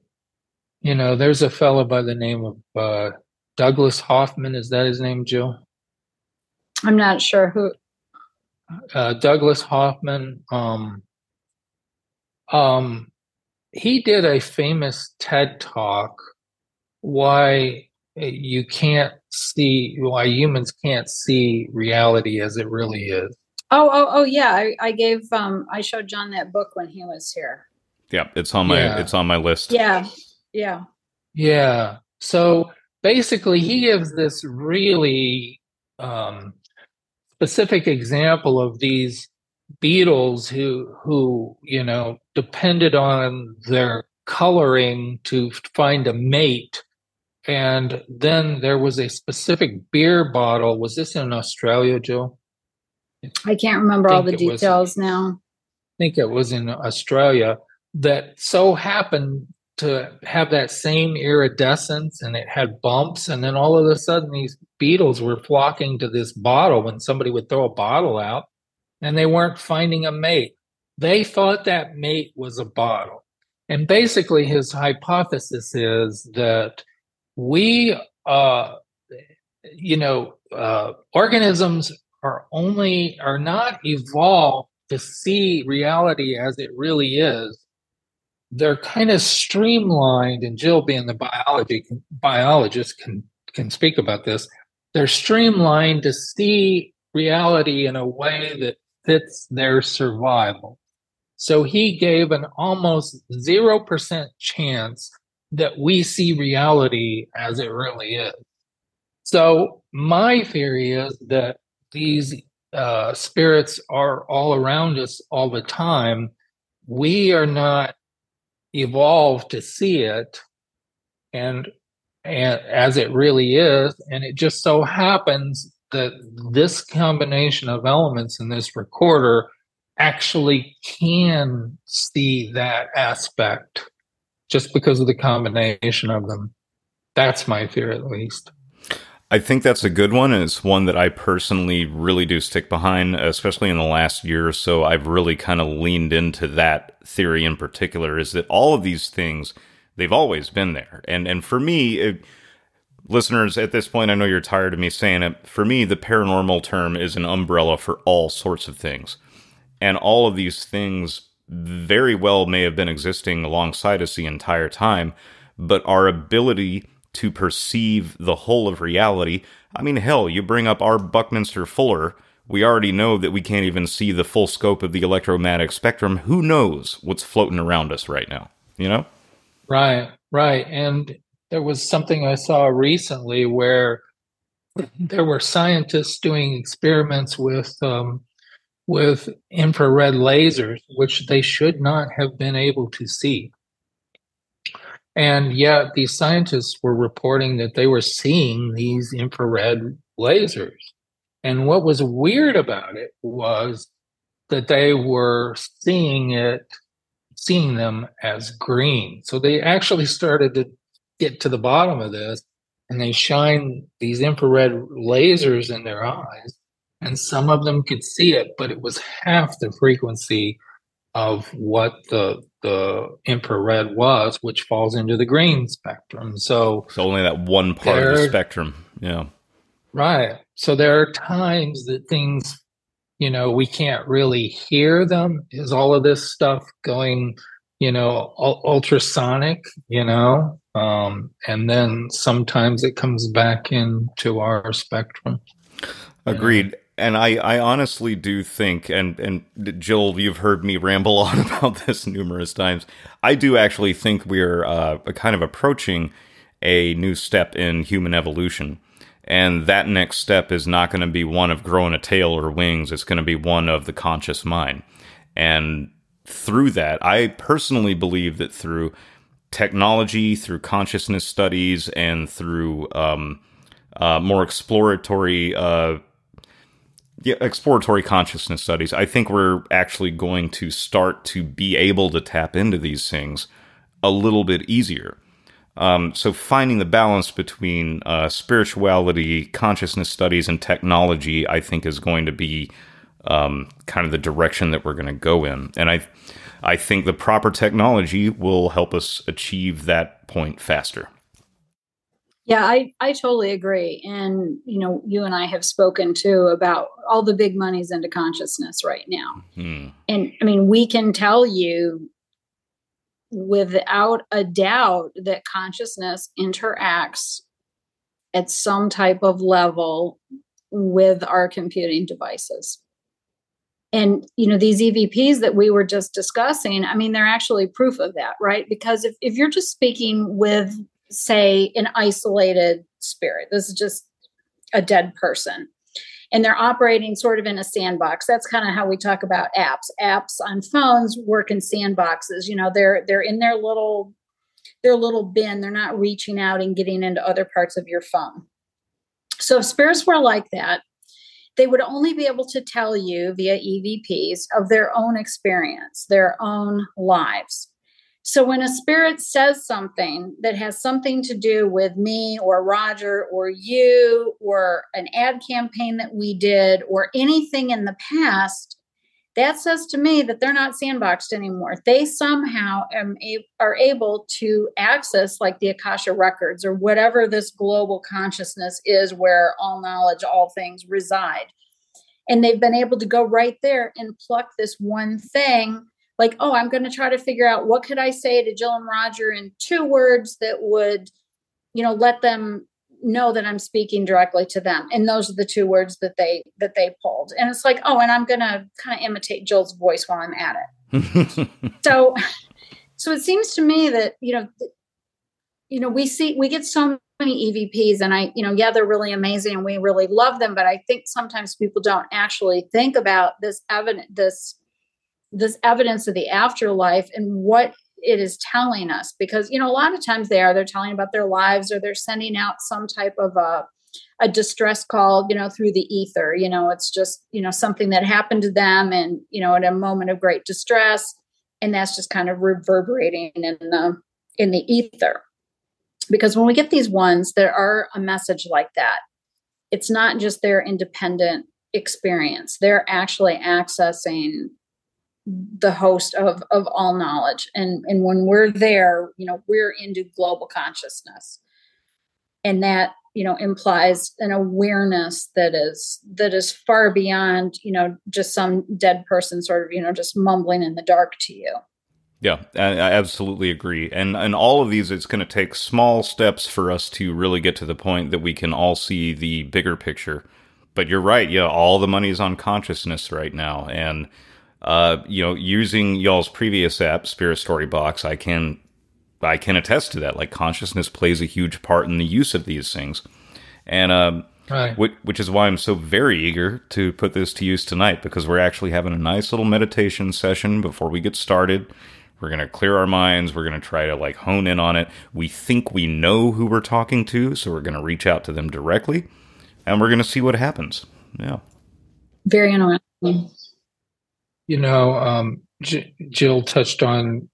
Speaker 6: you know, there's a fellow by the name of uh, Douglas Hoffman. Is that his name, Jill?
Speaker 7: I'm not sure who.
Speaker 6: Uh, Douglas Hoffman. Um, um, he did a famous TED talk why you can't see why humans can't see reality as it really is.
Speaker 7: Oh, oh, oh, yeah. I, I gave um I showed John that book when he was here.
Speaker 2: Yeah, it's on my
Speaker 6: Yeah.
Speaker 2: it's on my list.
Speaker 7: Yeah, yeah.
Speaker 6: Yeah. So basically, he gives this really um, specific example of these beetles who who you know depended on their coloring to find a mate and then there was a specific beer bottle was this in australia jill
Speaker 7: I can't remember all the
Speaker 6: it was-
Speaker 7: details now.
Speaker 6: I think it was in Australia, that so happened to have that same iridescence and it had bumps. And then all of a sudden, these beetles were flocking to this bottle when somebody would throw a bottle out and they weren't finding a mate. They thought that mate was a bottle. And basically, his hypothesis is that we, uh, you know, uh, organisms are only are not evolved to see reality as it really is. They're kind of streamlined, and Jill, being the biology biologist, can can speak about this. They're streamlined to see reality in a way that fits their survival. So he gave an almost zero percent chance that we see reality as it really is. So my theory is that these uh, spirits are all around us all the time. We are not evolved to see it, and and as it really is, and it just so happens that this combination of elements in this recorder actually can see that aspect just because of the combination of them. That's my fear, at least.
Speaker 2: I think that's a good one, and it's one that I personally really do stick behind, especially in the last year or so. I've really kind of leaned into that theory in particular. Is that all of these things they've always been there, and and for me, it, listeners, at this point, I know you're tired of me saying it. For me, the paranormal term is an umbrella for all sorts of things, and all of these things very well may have been existing alongside us the entire time, but our ability to perceive the whole of reality. I mean, hell, you bring up our Buckminster Fuller. We already know that we can't even see the full scope of the electromagnetic spectrum. Who knows what's floating around us right now? You know?
Speaker 6: Right, right. And there was something I saw recently where there were scientists doing experiments with um, with infrared lasers, which they should not have been able to see. And yet, these scientists were reporting that they were seeing these infrared lasers. And what was weird about it was that they were seeing it, seeing them as green. So they actually started to get to the bottom of this and they shine these infrared lasers in their eyes. And some of them could see it, but it was half the frequency of what the the infrared was, which falls into the green spectrum. So
Speaker 2: So only that one part of the spectrum. Yeah.
Speaker 6: Right. So there are times that things, you know, we can't really hear them. Is all of this stuff going, you know, ul- ultrasonic, you know? Um, and then sometimes it comes back into our spectrum.
Speaker 2: Agreed. And I, I honestly do think, and, and Jill, you've heard me ramble on about this numerous times. I do actually think we're uh, kind of approaching a new step in human evolution. And that next step is not going to be one of growing a tail or wings. It's going to be one of the conscious mind. And through that, I personally believe that through technology, through consciousness studies, and through um, uh, more exploratory uh, yeah, exploratory consciousness studies, I think we're actually going to start to be able to tap into these things a little bit easier. Um, so finding the balance between uh, spirituality, consciousness studies, and technology, I think, is going to be um, kind of the direction that we're going to go in. And I, I think the proper technology will help us achieve that point faster.
Speaker 7: Yeah, I, I totally agree. And, you know, you and I have spoken too about all the big monies into consciousness right now.
Speaker 2: Hmm.
Speaker 7: And I mean, we can tell you without a doubt that consciousness interacts at some type of level with our computing devices and you know these evps that we were just discussing i mean they're actually proof of that right because if, if you're just speaking with say an isolated spirit. This is just a dead person. And they're operating sort of in a sandbox. That's kind of how we talk about apps. Apps on phones work in sandboxes. You know they're they're in their little their little bin. They're not reaching out and getting into other parts of your phone. So if spirits were like that they would only be able to tell you via evps of their own experience their own lives so when a spirit says something that has something to do with me or Roger or you or an ad campaign that we did or anything in the past, that says to me that they're not sandboxed anymore. They somehow are able to access like the Akasha records or whatever this global consciousness is where all knowledge, all things reside. And they've been able to go right there and pluck this one thing like, oh, I'm going to try to figure out what could I say to Jill and Roger in two words that would, you know, let them know that I'm speaking directly to them. And those are the two words that they that they pulled. And it's like, oh, and I'm going to kind of imitate Jill's voice while I'm at it. so so it seems to me that, you know, you know, we see we get so many EVPs and I, you know, yeah, they're really amazing and we really love them, but I think sometimes people don't actually think about this evidence this this evidence of the afterlife and what it is telling us. Because you know a lot of times they are they're telling about their lives or they're sending out some type of a a distress call you know through the ether. You know it's just you know something that happened to them and you know at a moment of great distress. And that's just kind of reverberating in the in the ether. Because when we get these ones that are a message like that. It's not just their independent experience. They're actually accessing the host of of all knowledge. And and when we're there you know we're into global consciousness. And that you know implies an awareness that is that is far beyond you know just some dead person sort of you know just mumbling in the dark to you.
Speaker 2: Yeah i, absolutely agree. And and all of these it's going to take small steps for us to really get to the point that we can all see the bigger picture. But you're right yeah all the money is on consciousness right now. And uh, you know, using y'all's previous app, Spirit Story Box, I can I can attest to that. Like consciousness plays a huge part in the use of these things, and um, right. which, which is why I'm so very eager to put this to use tonight because we're actually having a nice little meditation session before we get started. We're going to clear our minds. We're going to try to like hone in on it. We think we know who we're talking to, so we're going to reach out to them directly and we're going to see what happens. Yeah.
Speaker 7: Very interesting.
Speaker 6: You know, um, J- Jill touched on,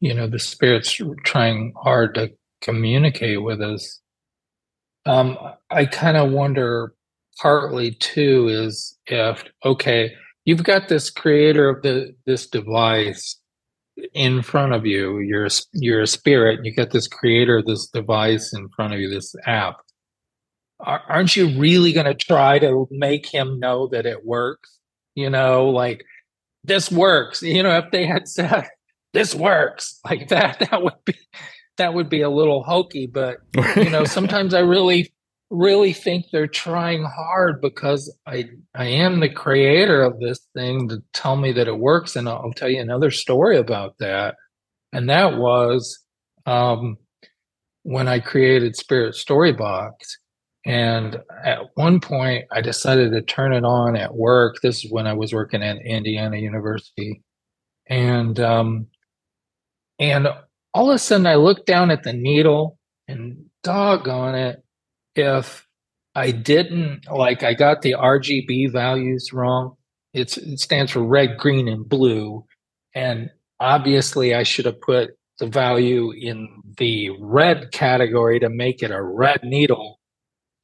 Speaker 6: you know, the spirits trying hard to communicate with us. Um, I kind of wonder partly too is if, okay, you've got this creator of the this device in front of you. You're you're a spirit. You got this creator of this device in front of you, this app. Aren't you really going to try to make him know that it works? You know, like this works. You know, if they had said this works like that, that would be that would be a little hokey. But you know, sometimes I really really think they're trying hard because I I am the creator of this thing to tell me that it works. And I'll tell you another story about that. And that was um, when I created Spirit Storybox. And at one point, I decided to turn it on at work. This is when I was working at Indiana University, and um, and all of a sudden, I looked down at the needle, and doggone it, if I didn't like, I got the RGB values wrong. It's it stands for red, green, and blue, and obviously, I should have put the value in the red category to make it a red needle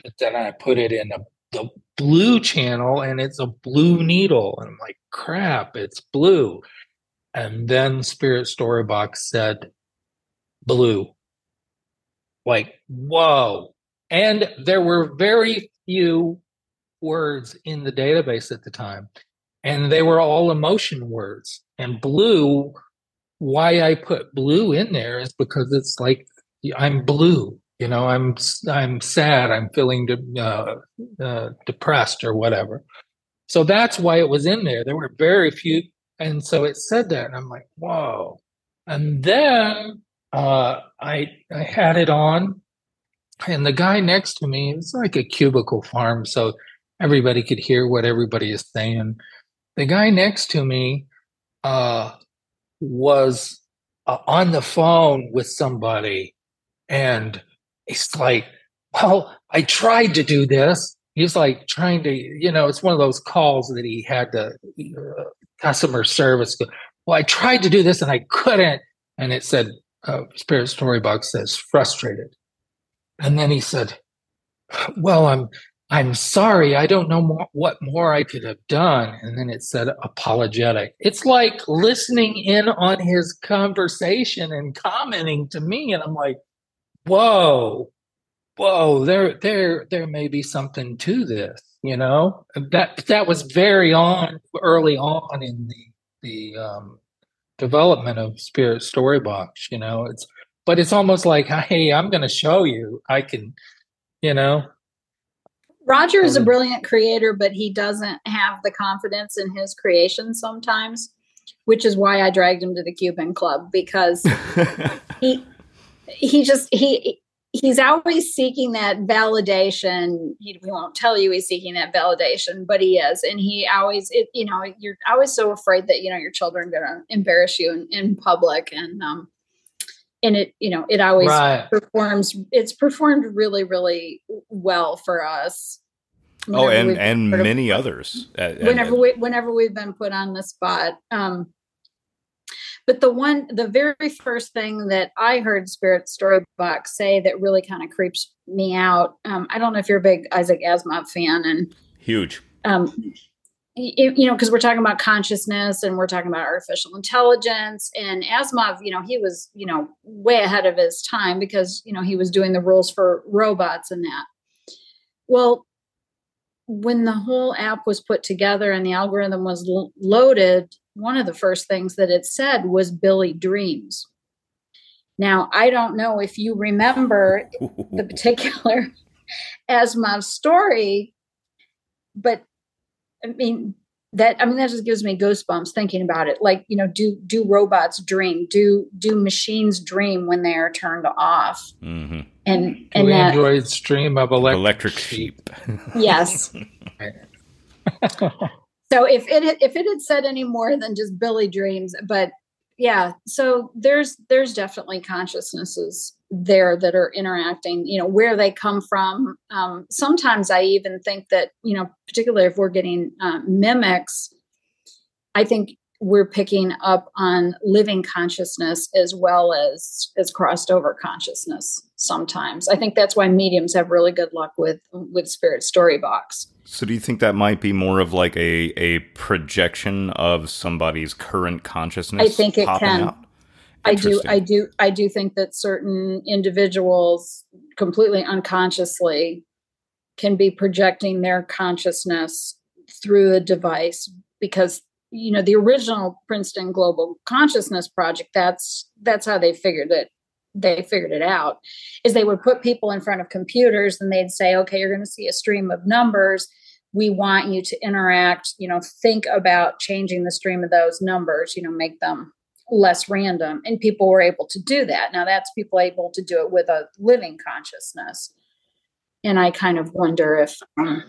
Speaker 6: but then I put it in a, the blue channel and it's a blue needle. And I'm like, crap, it's blue. And then Spirit Storybox said blue. Like, whoa. And there were very few words in the database at the time. And they were all emotion words. And blue why I put blue in there is because it's like I'm blue. You know, I'm I'm sad. I'm feeling de- uh, uh, depressed or whatever. So that's why it was in there. There were very few, and so it said that, and I'm like, whoa. And then uh, I I had it on, and the guy next to me, it's like a cubicle farm, so everybody could hear what everybody is saying. The guy next to me uh, was uh, on the phone with somebody, and he's like, "Well, I tried to do this." He's like trying to, you know, it's one of those calls that he had to uh, customer service. Well, I tried to do this and I couldn't, and it said, uh, "Spirit Storybox says frustrated," and then he said, "Well, I'm." I'm sorry, I don't know more, what more I could have done. And then it said apologetic. It's like listening in on his conversation and commenting to me. And I'm like, whoa, whoa, there, there, there may be something to this, you know? That that was very on early on in the the um, development of Spirit Storybox, you know. It's but it's almost like, hey, I'm gonna show you. I can, you know,
Speaker 7: Roger is a brilliant creator, but he doesn't have the confidence in his creation sometimes, which is why I dragged him to the Cuban Club because he he just he he's always seeking that validation. He, he won't tell you he's seeking that validation, but he is, and he always it, you know you're always so afraid that you know your children are going to embarrass you in, in public, and um and it you know it always right. performs it's performed really really well for us
Speaker 2: oh and and many of, others
Speaker 7: whenever we whenever we've been put on the spot um but the one the very first thing that i heard spirit storybox say that really kind of creeps me out um i don't know if you're a big isaac asimov fan and
Speaker 2: huge
Speaker 7: um you know, because we're talking about consciousness and we're talking about artificial intelligence. And Asimov, you know, he was, you know, way ahead of his time because, you know, he was doing the rules for robots and that. Well, when the whole app was put together and the algorithm was lo- loaded, one of the first things that it said was Billy Dreams. Now, I don't know if you remember the particular Asimov story, but I mean, that I mean that just gives me goosebumps thinking about it. Like, you know, do do robots dream? Do do machines dream when they are turned off?
Speaker 2: Mm-hmm.
Speaker 7: And
Speaker 6: do
Speaker 7: and that,
Speaker 6: androids dream of electric,
Speaker 2: electric sheep?
Speaker 7: yes. so if it if it had said any more than just Billy dreams, but yeah, so there's there's definitely consciousnesses there that are interacting you know where they come from. Um, sometimes i even think that you know particularly if we're getting uh, mimics i think we're picking up on living consciousness as well as as crossed over consciousness sometimes. I think that's why mediums have really good luck with with spirit story box.
Speaker 2: So do you think that might be more of like a a projection of somebody's current consciousness
Speaker 7: i think it can. out? I do, I do, I do think that certain individuals completely unconsciously can be projecting their consciousness through a device because you know the original Princeton Global Consciousness Project. That's that's how they figured it. They figured it out is they would put people in front of computers and they'd say, okay, you're going to see a stream of numbers. We want you to interact. You know, think about changing the stream of those numbers. You know, make them less random and people were able to do that now that's people able to do it with a living consciousness and i kind of wonder if um,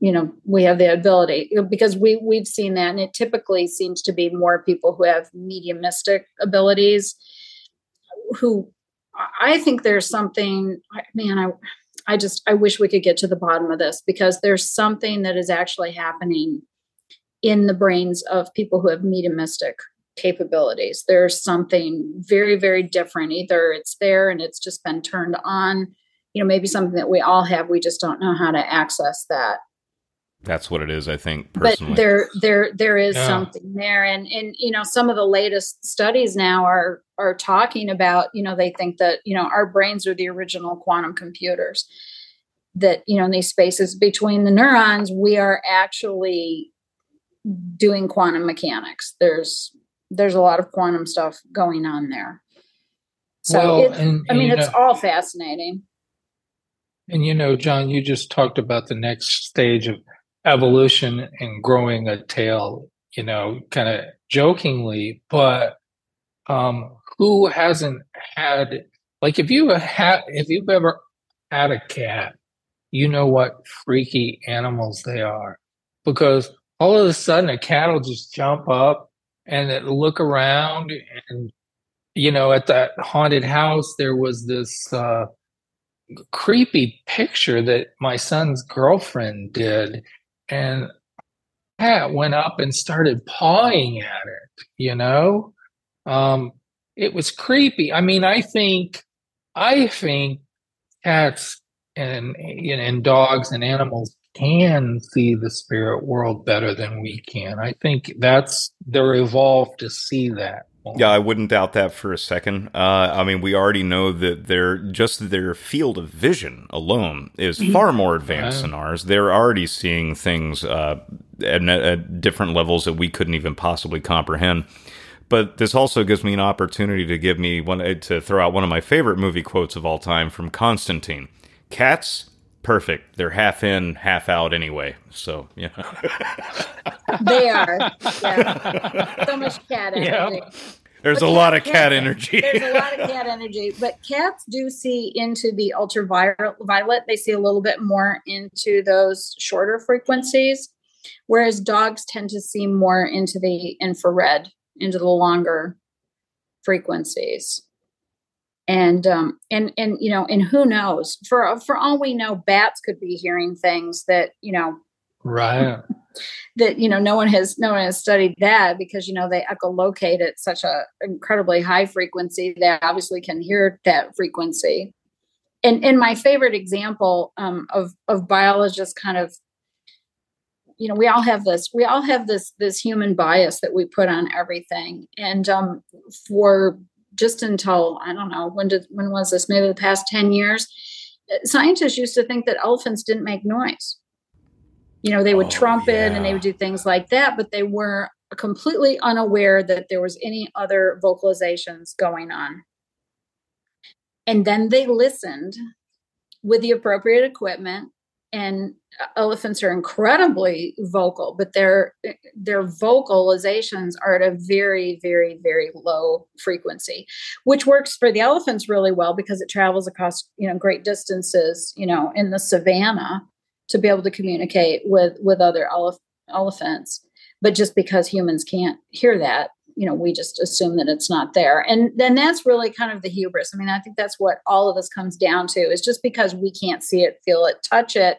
Speaker 7: you know we have the ability because we we've seen that and it typically seems to be more people who have mediumistic abilities who i think there's something man i i just i wish we could get to the bottom of this because there's something that is actually happening in the brains of people who have mediumistic capabilities. There's something very, very different. Either it's there and it's just been turned on, you know, maybe something that we all have. We just don't know how to access that.
Speaker 2: That's what it is, I think. Personally,
Speaker 7: but there, there, there is yeah. something there, and and you know, some of the latest studies now are are talking about. You know, they think that you know our brains are the original quantum computers. That you know, in these spaces between the neurons, we are actually doing quantum mechanics. There's there's a lot of quantum stuff going on there. So
Speaker 6: Well,
Speaker 7: it,
Speaker 6: and-
Speaker 7: I mean,
Speaker 6: you
Speaker 7: it's
Speaker 6: know-
Speaker 7: all fascinating.
Speaker 6: And you know, John, you just talked about the next stage of evolution and growing a tail, you know, kind of jokingly, but um who hasn't had like if you had if you've ever had a cat, you know what freaky animals they are. Because all of a sudden a cat will just jump up and look around and you know, at that haunted house there was this uh creepy picture that my son's girlfriend did and cat went up and started pawing at it you know? Um it was creepy. I mean i think i think cats and and dogs and animals can see the spirit world better than we can. I think that's they're evolved to see that
Speaker 2: Yeah, I wouldn't doubt that for a second. Uh, I mean, we already know that their just their field of vision alone is far more advanced than ours. They're already seeing things uh, at, at different levels that we couldn't even possibly comprehend. But this also gives me an opportunity to give me one to throw out one of my favorite movie quotes of all time from Constantine: "Cats, perfect. They're half in, half out anyway." So yeah.
Speaker 7: They are. Yeah. So much cat
Speaker 6: Yeah.
Speaker 7: energy.
Speaker 2: There's
Speaker 7: But
Speaker 2: a lot of
Speaker 7: cat-
Speaker 2: cat
Speaker 7: cat-
Speaker 2: energy.
Speaker 7: There's a lot of cat energy, but cats do see into the ultraviolet. They see a little bit more into those shorter frequencies, whereas dogs tend to see more into the infrared, into the longer frequencies. And um, and and you know, and who knows? For for all we know, bats could be hearing things that you know
Speaker 6: right.
Speaker 7: that you know no one has no one has studied that because you know they echolocate at such a incredibly high frequency they obviously can hear that frequency. And and my favorite example um, of of biologists kind of you know we all have this we all have this this human bias that we put on everything. And um, for just until i don't know when did when was this? Maybe the past 10 years. Uh, scientists used to think that elephants didn't make noise. You know they would
Speaker 2: Oh,
Speaker 7: trumpet and they would do things like that but they were completely unaware that there was any other vocalizations going on. And then they listened with the appropriate equipment and uh, elephants are incredibly vocal but their their vocalizations are at a very very very low frequency which works for the elephants really well because it travels across you know great distances you know in the savannah to be able to communicate with with other elef- elephants. But just because humans can't hear that you know we just assume that it's not there. And then that's really kind of the hubris. I mean i think that's what all of this comes down to is just because we can't see it feel it touch it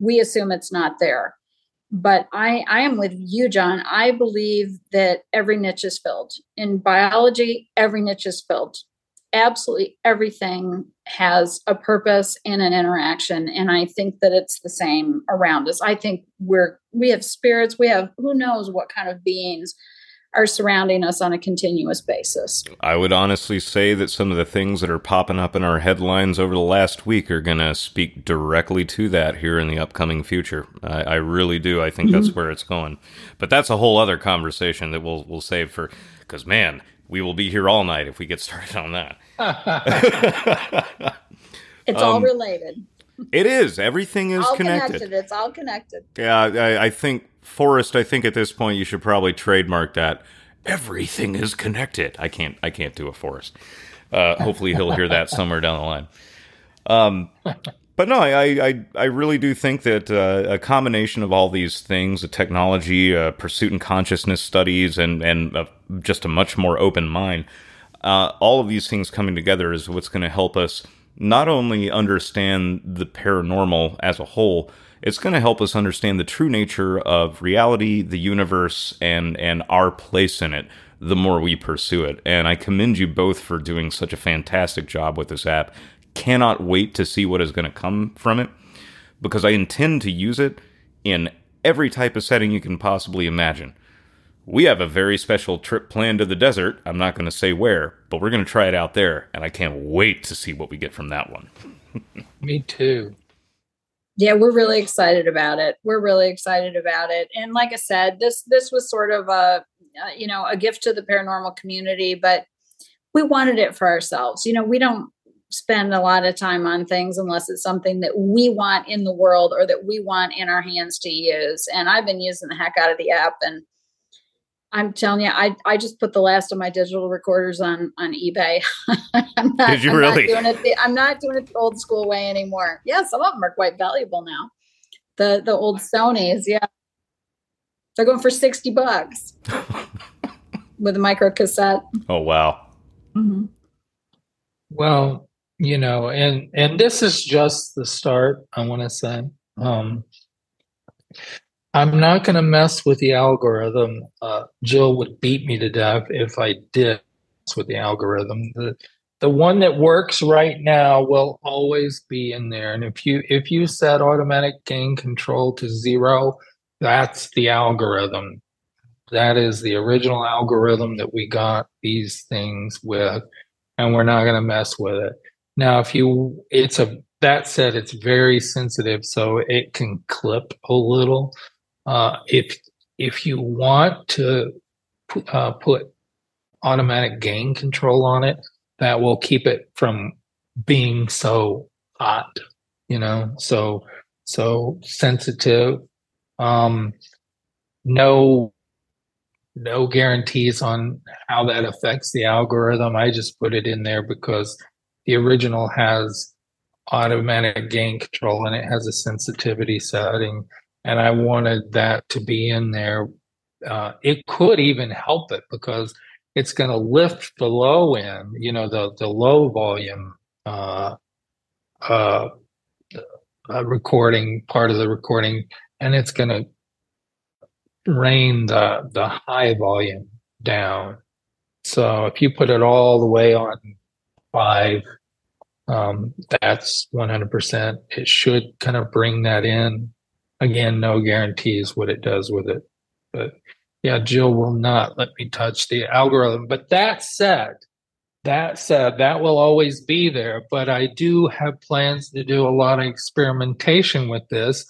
Speaker 7: we assume it's not there. But i i am with you john. I believe that every niche is filled. In biology every niche is filled. Absolutely everything has a purpose and an interaction and i think that it's the same around us. I think we're we have spirits we have who knows what kind of beings are surrounding us on a continuous basis
Speaker 2: I would honestly say that some of the things that are popping up in our headlines over the last week are going to speak directly to that here in the upcoming future. I, I really do. I think that's where it's going. But that's a whole other conversation that we'll we'll save for because man, we will be here all night if we get started on that.
Speaker 7: it's all
Speaker 2: Um,
Speaker 7: related
Speaker 2: It is. Everything is
Speaker 7: all
Speaker 2: connected.
Speaker 7: connected it's all connected
Speaker 2: Yeah, I, I think Forrest. I think at this point you should probably trademark that. Everything is connected. I can't. I can't do a Forrest. Uh, hopefully he'll hear that somewhere down the line. Um, but no, I, I I really do think that uh, a combination of all these things, the technology, uh, pursuit and consciousness studies, and and uh, just a much more open mind, uh, all of these things coming together is what's going to help us not only understand the paranormal as a whole, it's going to help us understand the true nature of reality, the universe, and and our place in it. The more we pursue it, and I commend you both for doing such a fantastic job with this app. Cannot wait to see what is going to come from it because I intend to use it in every type of setting you can possibly imagine. We have a very special trip planned to the desert. I'm not going to say where, but we're going to try it out there, and I can't wait to see what we get from that one.
Speaker 6: me too
Speaker 7: yeah we're really excited about it we're really excited about it and like i said this this was sort of a uh, you know, a gift to the paranormal community, but we wanted it for ourselves. You know, we don't spend a lot of time on things unless it's something that we want in the world or that we want in our hands to use. And I've been using the heck out of the app and I'm telling you, I, I just put the last of my digital recorders on on eBay. I'm not,
Speaker 2: Did you
Speaker 7: I'm
Speaker 2: really?
Speaker 7: Not doing it the, I'm not doing it the old school way anymore. Yeah, some of them are quite valuable now. The the old Sony's, yeah, they're going for sixty bucks with a micro cassette.
Speaker 2: Oh wow.
Speaker 7: Mm-hmm.
Speaker 6: Well, you know, and and this is just the start. I want to say, um, I'm not going to mess with the algorithm. Uh, Jill would beat me to death if I did with the algorithm. The the one that works right now will always be in there. And if you if you set automatic gain control to zero, that's the algorithm. That is the original algorithm that we got these things with, and we're not going to mess with it. Now, if you, it's a that said, it's very sensitive, so it can clip a little. Uh, if if you want to uh, put automatic gain control on it, that will keep it from being so hot, you know, so so sensitive. Um, no no guarantees on how that affects the algorithm. I just put it in there because the original has automatic gain control and it has a sensitivity setting and I wanted that to be in there. Uh, it could even help it because it's going to lift the low end, you know, the the low volume uh, uh, uh, recording part of the recording, and it's going to rein the the high volume down. So if you put it all the way on five, um, that's 100%. It should kind of bring that in. Again, no guarantees what it does with it. But yeah, Jill will not let me touch the algorithm. But that said, that said, that will always be there. But I do have plans to do a lot of experimentation with this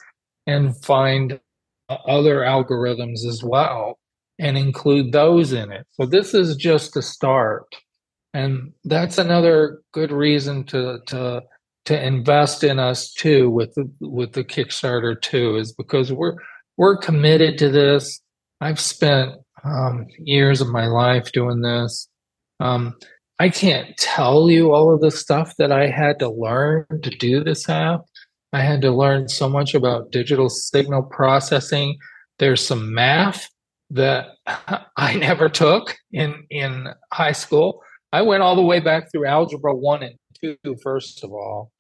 Speaker 6: and find other algorithms as well and include those in it. So this is just a start. And that's another good reason to to to invest in us too with the with the Kickstarter too is because we're we're committed to this. I've spent um, years of my life doing this. Um, I can't tell you all of the stuff that I had to learn to do this app. I had to learn so much about digital signal processing. There's some math that I never took in in high school. I went all the way back through algebra one and two, first of all,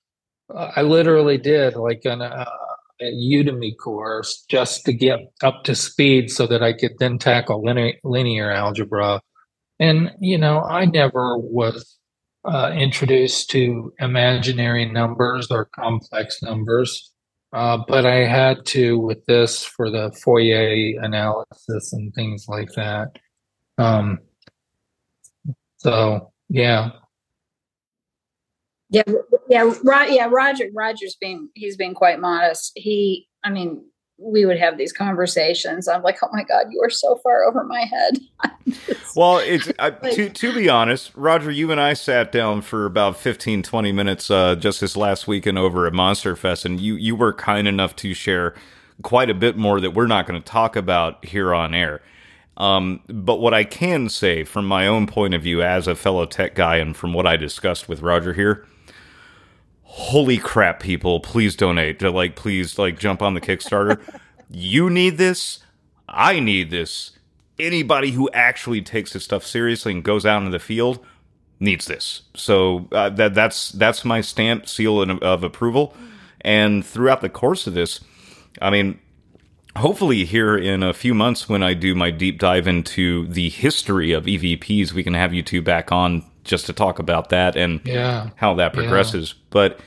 Speaker 6: I literally did like an, uh, a Udemy course just to get up to speed, so that I could then tackle linear, linear algebra. And you know, I never was uh, introduced to imaginary numbers or complex numbers. Uh, but I had to with this for the Fourier analysis and things like that. Um, so yeah,
Speaker 7: Yeah, yeah, Ro- yeah. Roger, Roger's being he's being quite modest. He, I mean, we would have these conversations. I'm like, oh my god, you are so far over my head.
Speaker 2: Well, it's uh, to to be honest, Roger, you and I sat down for about 15 20 minutes uh, just this last weekend over at Monster Fest and you you were kind enough to share quite a bit more that we're not going to talk about here on air. Um, but what I can say from my own point of view as a fellow tech guy and from what I discussed with Roger here, holy crap, people, please donate. To, Like, please, like, jump on the Kickstarter. you need this. I need this. Anybody who actually takes this stuff seriously and goes out into the field needs this. So uh, that that's that's my stamp seal of, of approval. And throughout the course of this, I mean, hopefully here in a few months when I do my deep dive into the history of EVPs, we can have you two back on just to talk about that and
Speaker 6: yeah.
Speaker 2: how that progresses. But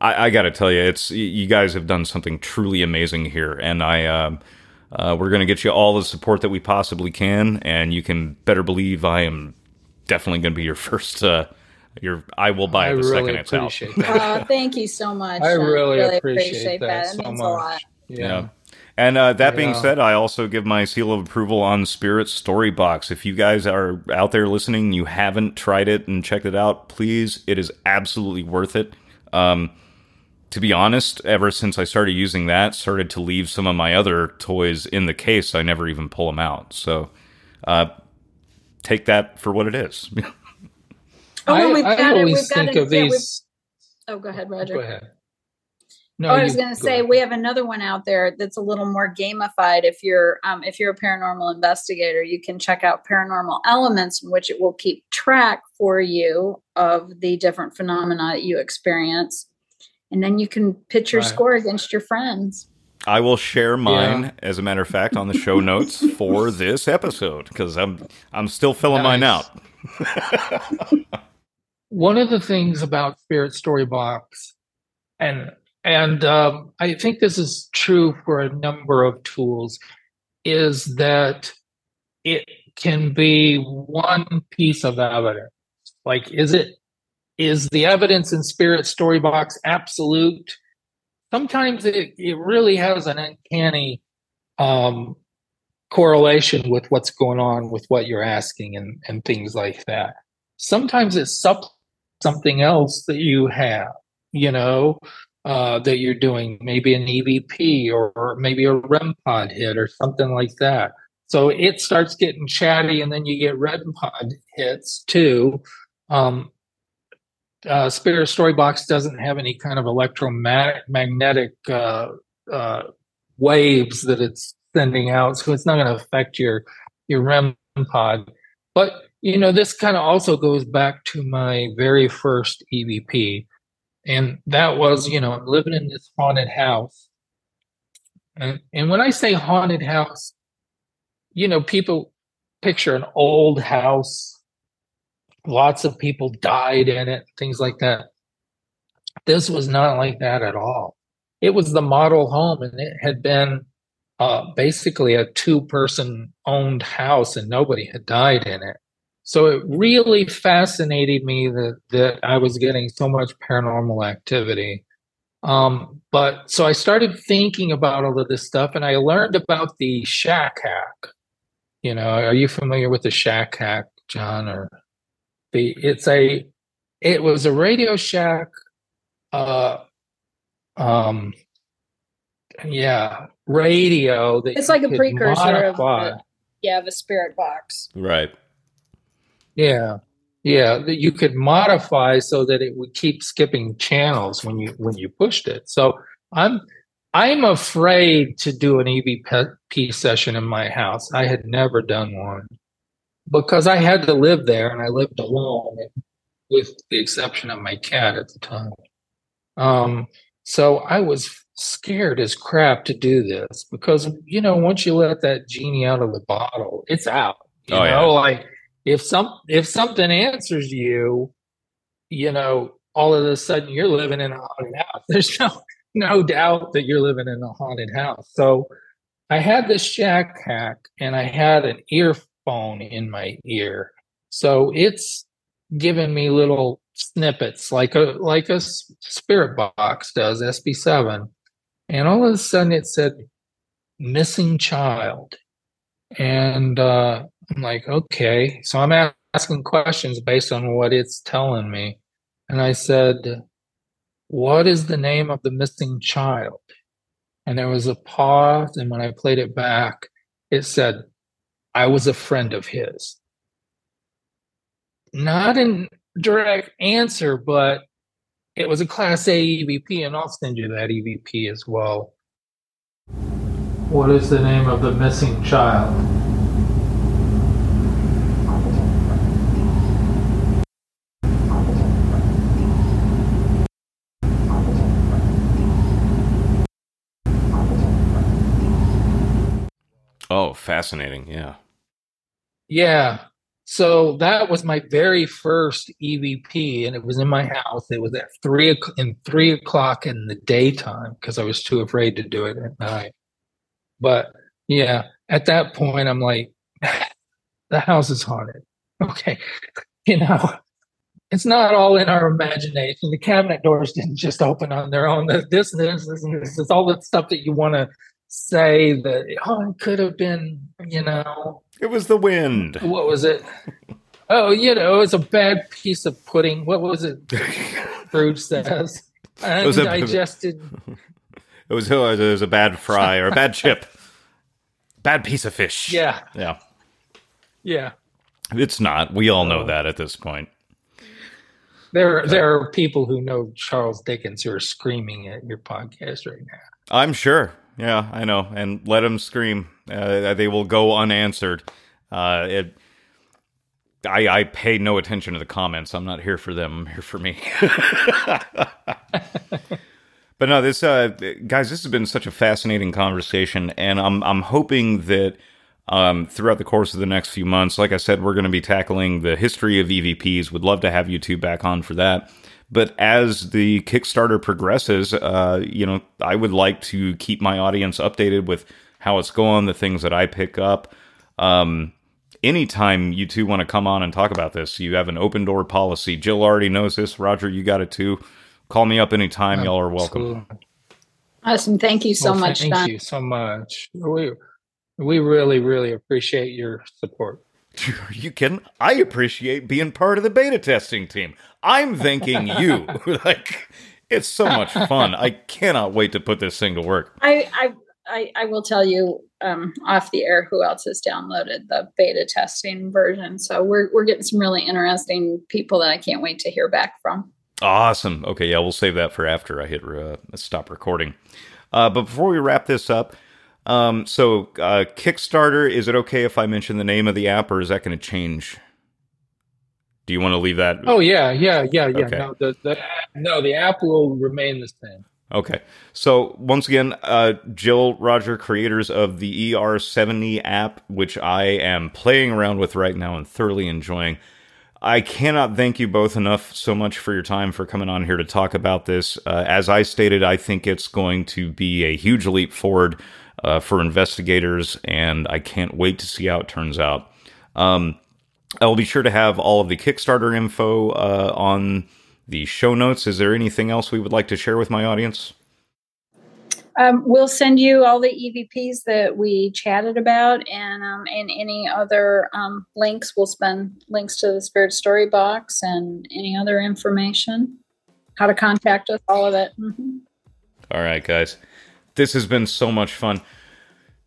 Speaker 2: I, I got to tell you, it's you guys have done something truly amazing here, and I um, uh, we're going to get you all the support that we possibly can, and you can better believe I am definitely going to be your first. Uh, your I will buy
Speaker 6: I
Speaker 2: it the
Speaker 6: really
Speaker 2: second it's out.
Speaker 6: appreciate that.
Speaker 7: Uh, thank you so much.
Speaker 6: I
Speaker 7: Uh,
Speaker 6: really appreciate that
Speaker 7: It
Speaker 6: so
Speaker 7: means a lot.
Speaker 6: Yeah.
Speaker 2: Yeah. And uh, that being said, I also give my seal of approval on Spirit Story Box. If you guys are out there listening, you haven't tried it and checked it out, please, it is absolutely worth it. Um, to be honest, ever since I started using that, started to leave some of my other toys in the case. I never even pull them out. So, uh, take that for what it is.
Speaker 7: Oh,
Speaker 6: I,
Speaker 7: well, we've
Speaker 6: I
Speaker 7: got it.
Speaker 6: always
Speaker 7: We've got
Speaker 6: think
Speaker 7: it.
Speaker 6: of
Speaker 7: Yeah,
Speaker 6: these.
Speaker 7: Oh, go ahead, Roger.
Speaker 6: Go ahead. No,
Speaker 7: oh, I was going to
Speaker 6: go
Speaker 7: say
Speaker 6: ahead.
Speaker 7: we have another one out there that's a little more gamified. If you're um, if you're a paranormal investigator, you can check out Paranormal Elements, in which it will keep track for you of the different phenomena that you experience, and then you can pitch your
Speaker 6: Right.
Speaker 7: score against your friends.
Speaker 2: I will share mine,
Speaker 6: Yeah.
Speaker 2: as a matter of fact, on the show notes for this episode because I'm I'm still filling mine out.
Speaker 6: one of the things about Spirit Story Box, and and um, I think this is true for a number of tools, is that it can be one piece of evidence. Like, is it is the evidence in Spirit Storybox absolute? Sometimes it, it really has an uncanny um, correlation with what's going on with what you're asking and, and things like that. Sometimes it's something else that you have, you know, uh, that you're doing, maybe an EVP or, or maybe a REM pod hit or something like that. So it starts getting chatty, and then you get REM pod hits too. Um, uh, Spirit Storybox doesn't have any kind of electromagnetic uh, uh, waves that it's sending out, so it's not going to affect your your REM pod. But you know, this kind of also goes back to my very first EVP, and that was, you know, I'm living in this haunted house, and and when I say haunted house, you know, people picture an old house, lots of people died in it, things like that. This was not like that at all. It was the model home, and it had been uh, basically a two person owned house and nobody had died in it. So it really fascinated me that, that I was getting so much paranormal activity. Um, but so I started thinking about all of this stuff and I learned about the shack hack. You know, are you familiar with the shack hack, John? Or the it's a it was a Radio Shack uh um yeah, radio that
Speaker 7: It's like a
Speaker 6: could
Speaker 7: precursor of the, yeah, of a spirit box.
Speaker 2: Right.
Speaker 6: Yeah. Yeah, that you could modify so that it would keep skipping channels when you when you pushed it. So I'm I'm afraid to do an EVP session in my house. I had never done one because I had to live there and I lived alone with the exception of my cat at the time. Um, so I was scared as crap to do this because you know once you let that genie out of the bottle, it's out. You
Speaker 2: Oh,
Speaker 6: know,
Speaker 2: yeah.
Speaker 6: like if some if something answers you, you know, all of a sudden you're living in a haunted house. There's no no doubt that you're living in a haunted house. So I had this shack hack and I had an earphone in my ear. So it's giving me little snippets like a like a spirit box does SB7 and all of a sudden it said missing child and uh I'm like okay so I'm asking questions based on what it's telling me and I said what is the name of the missing child and there was a pause and when I played it back it said I was a friend of his not in direct answer, but it was a Class A EVP, and I'll send you that EVP as well. What is the name of the missing child?
Speaker 2: Oh, fascinating. Yeah.
Speaker 6: Yeah. So that was my very first EVP, and it was in my house. It was at three in three o'clock in the daytime because I was too afraid to do it at night. But yeah, at that point, I'm like, the house is haunted. Okay, you know, it's not all in our imagination. The cabinet doors didn't just open on their own. This, this, this, this, this is all the stuff that you want to say that oh it could have been you know
Speaker 2: It was the wind.
Speaker 6: what was it? Oh, you know, it was a bad piece of pudding. What was it? Scrooge says.
Speaker 2: was a-
Speaker 6: Undigested.
Speaker 2: It was, oh, it was a bad fry or a bad chip. Bad piece of fish.
Speaker 6: Yeah,
Speaker 2: Yeah.
Speaker 6: yeah.
Speaker 2: It's not. We all know oh. that at this point.
Speaker 6: There, there are people who know Charles Dickens who are screaming at your podcast right now.
Speaker 2: I'm sure. Yeah, I know. And let them scream. Uh, they will go unanswered. Uh, it, I, I pay no attention to the comments. I'm not here for them. I'm here for me. but no, this uh, guys, this has been such a fascinating conversation, and I'm I'm hoping that um, throughout the course of the next few months, like I said, we're going to be tackling the history of EVPs. Would love to have you two back on for that. But as the Kickstarter progresses, uh, you know, I would like to keep my audience updated with how it's going, the things that I pick up. Um, anytime you two want to come on and talk about this, you have an open door policy. Jill already knows this. Roger, you got it too. Call me up anytime. Y'all are welcome.
Speaker 7: Awesome. Thank you so
Speaker 6: Well,
Speaker 7: much,
Speaker 6: Thank
Speaker 7: Don.
Speaker 6: you so much. We, we really, really appreciate your support.
Speaker 2: Are you kidding? I appreciate being part of the beta testing team. I'm thanking you. like, it's so much fun. I cannot wait to put this thing to work.
Speaker 7: I, I, I, I will tell you um, off the air who else has downloaded the beta testing version. So we're we're getting some really interesting people that I can't wait to hear back from.
Speaker 2: Awesome. Okay, yeah, we'll save that for after I hit uh, stop recording. Uh, but before we wrap this up, um, so uh, Kickstarter, is it okay if I mention the name of the app, or is that going to change? Do you want to leave that?
Speaker 6: Oh yeah, yeah, yeah, yeah.
Speaker 2: Okay.
Speaker 6: No, the, the no, the app will remain the same.
Speaker 2: Okay. So once again, uh, Jill, Roger, creators of the ER70 app, which I am playing around with right now and thoroughly enjoying. I cannot thank you both enough so much for your time for coming on here to talk about this. Uh, as I stated, I think it's going to be a huge leap forward uh, for investigators, and I can't wait to see how it turns out. Um, I'll be sure to have all of the Kickstarter info uh, on the show notes. Is there anything else we would like to share with my audience?
Speaker 7: Um, we'll send you all the EVPs that we chatted about, and um, and any other um, links. We'll spend links to the Spirit Story box and any other information, how to contact us, all of it. hmm
Speaker 2: All right, guys. This has been so much fun.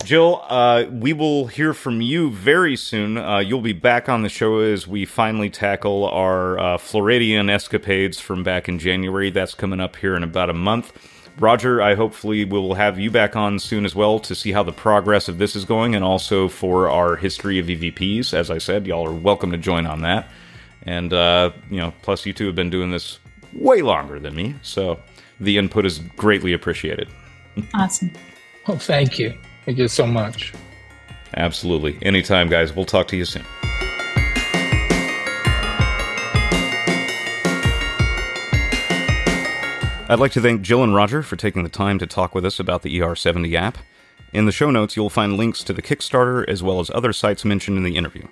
Speaker 2: Jill, uh, we will hear from you very soon. Uh, you'll be back on the show as we finally tackle our uh, Floridian escapades from back in January. That's coming up here in about a month. Roger, I hopefully will have you back on soon as well to see how the progress of this is going and also for our history of EVPs. As I said, y'all are welcome to join on that. And, uh, you know, plus you two have been doing this way longer than me, so the input is greatly appreciated.
Speaker 7: Awesome.
Speaker 6: Oh, thank you. Thank you so much.
Speaker 2: Absolutely. Anytime, guys. We'll talk to you soon. I'd like to thank Jill and Roger for taking the time to talk with us about the ER70 app. In the show notes, you'll find links to the Kickstarter as well as other sites mentioned in the interview.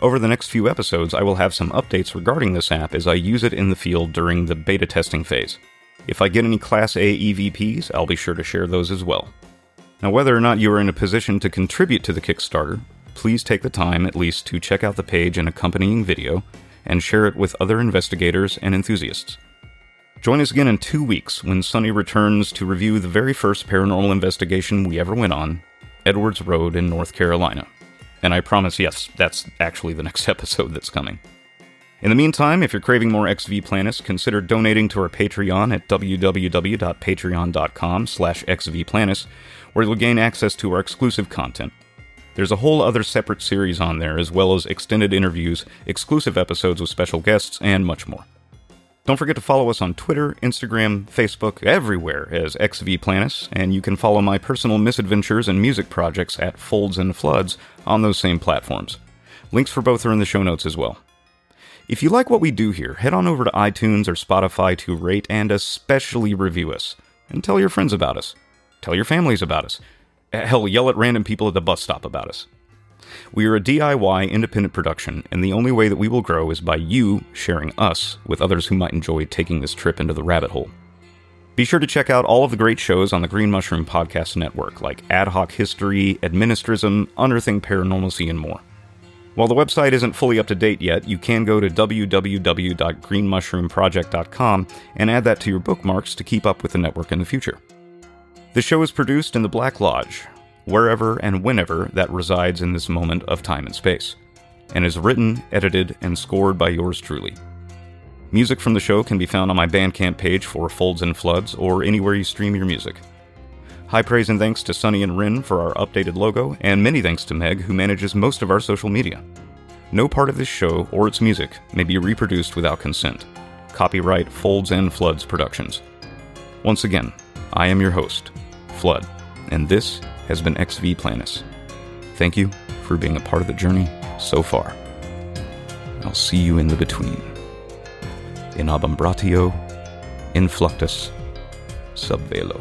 Speaker 2: Over the next few episodes, I will have some updates regarding this app as I use it in the field during the beta testing phase. If I get any Class A EVPs, I'll be sure to share those as well. Now, whether or not you are in a position to contribute to the Kickstarter, please take the time at least to check out the page and accompanying video and share it with other investigators and enthusiasts. Join us again in two weeks when Sunny returns to review the very first paranormal investigation we ever went on Edwards Road in North Carolina. And I promise, yes, that's actually the next episode that's coming. In the meantime, if you're craving more XV Planets, consider donating to our Patreon at www.patreon.com slash xvplanis, where you'll gain access to our exclusive content. There's a whole other separate series on there, as well as extended interviews, exclusive episodes with special guests, and much more. Don't forget to follow us on Twitter, Instagram, Facebook, everywhere as Ex V Planis, and you can follow my personal misadventures and music projects at Folds and Floods on those same platforms. Links for both are in the show notes as well. If you like what we do here, head on over to iTunes or Spotify to rate and especially review us. And tell your friends about us. Tell your families about us. Eh, hell, yell at random people at the bus stop about us. We are a DIY independent production, and the only way that we will grow is by you sharing us with others who might enjoy taking this trip into the rabbit hole. Be sure to check out all of the great shows on the Green Mushroom Podcast Network, like Ad Hoc History, Administrism, Unearthing Paranormalcy, and more. While the website isn't fully up to date yet, you can go to www.greenmushroomproject.com and add that to your bookmarks to keep up with the network in the future. The show is produced in the Black Lodge, wherever and whenever that resides in this moment of time and space, and is written, edited, and scored by yours truly. Music from the show can be found on my Bandcamp page for Folds and Floods or anywhere you stream your music. High praise and thanks to Sunny and Rin for our updated logo, and many thanks to Meg, who manages most of our social media. No part of this show or its music may be reproduced without consent. Copyright Folds and Floods Productions. Once again, I am your host, Flood, and this has been Ex V Planis. Thank you for being a part of the journey so far. I'll see you in the between. In abumbratio, influctus, sub velo.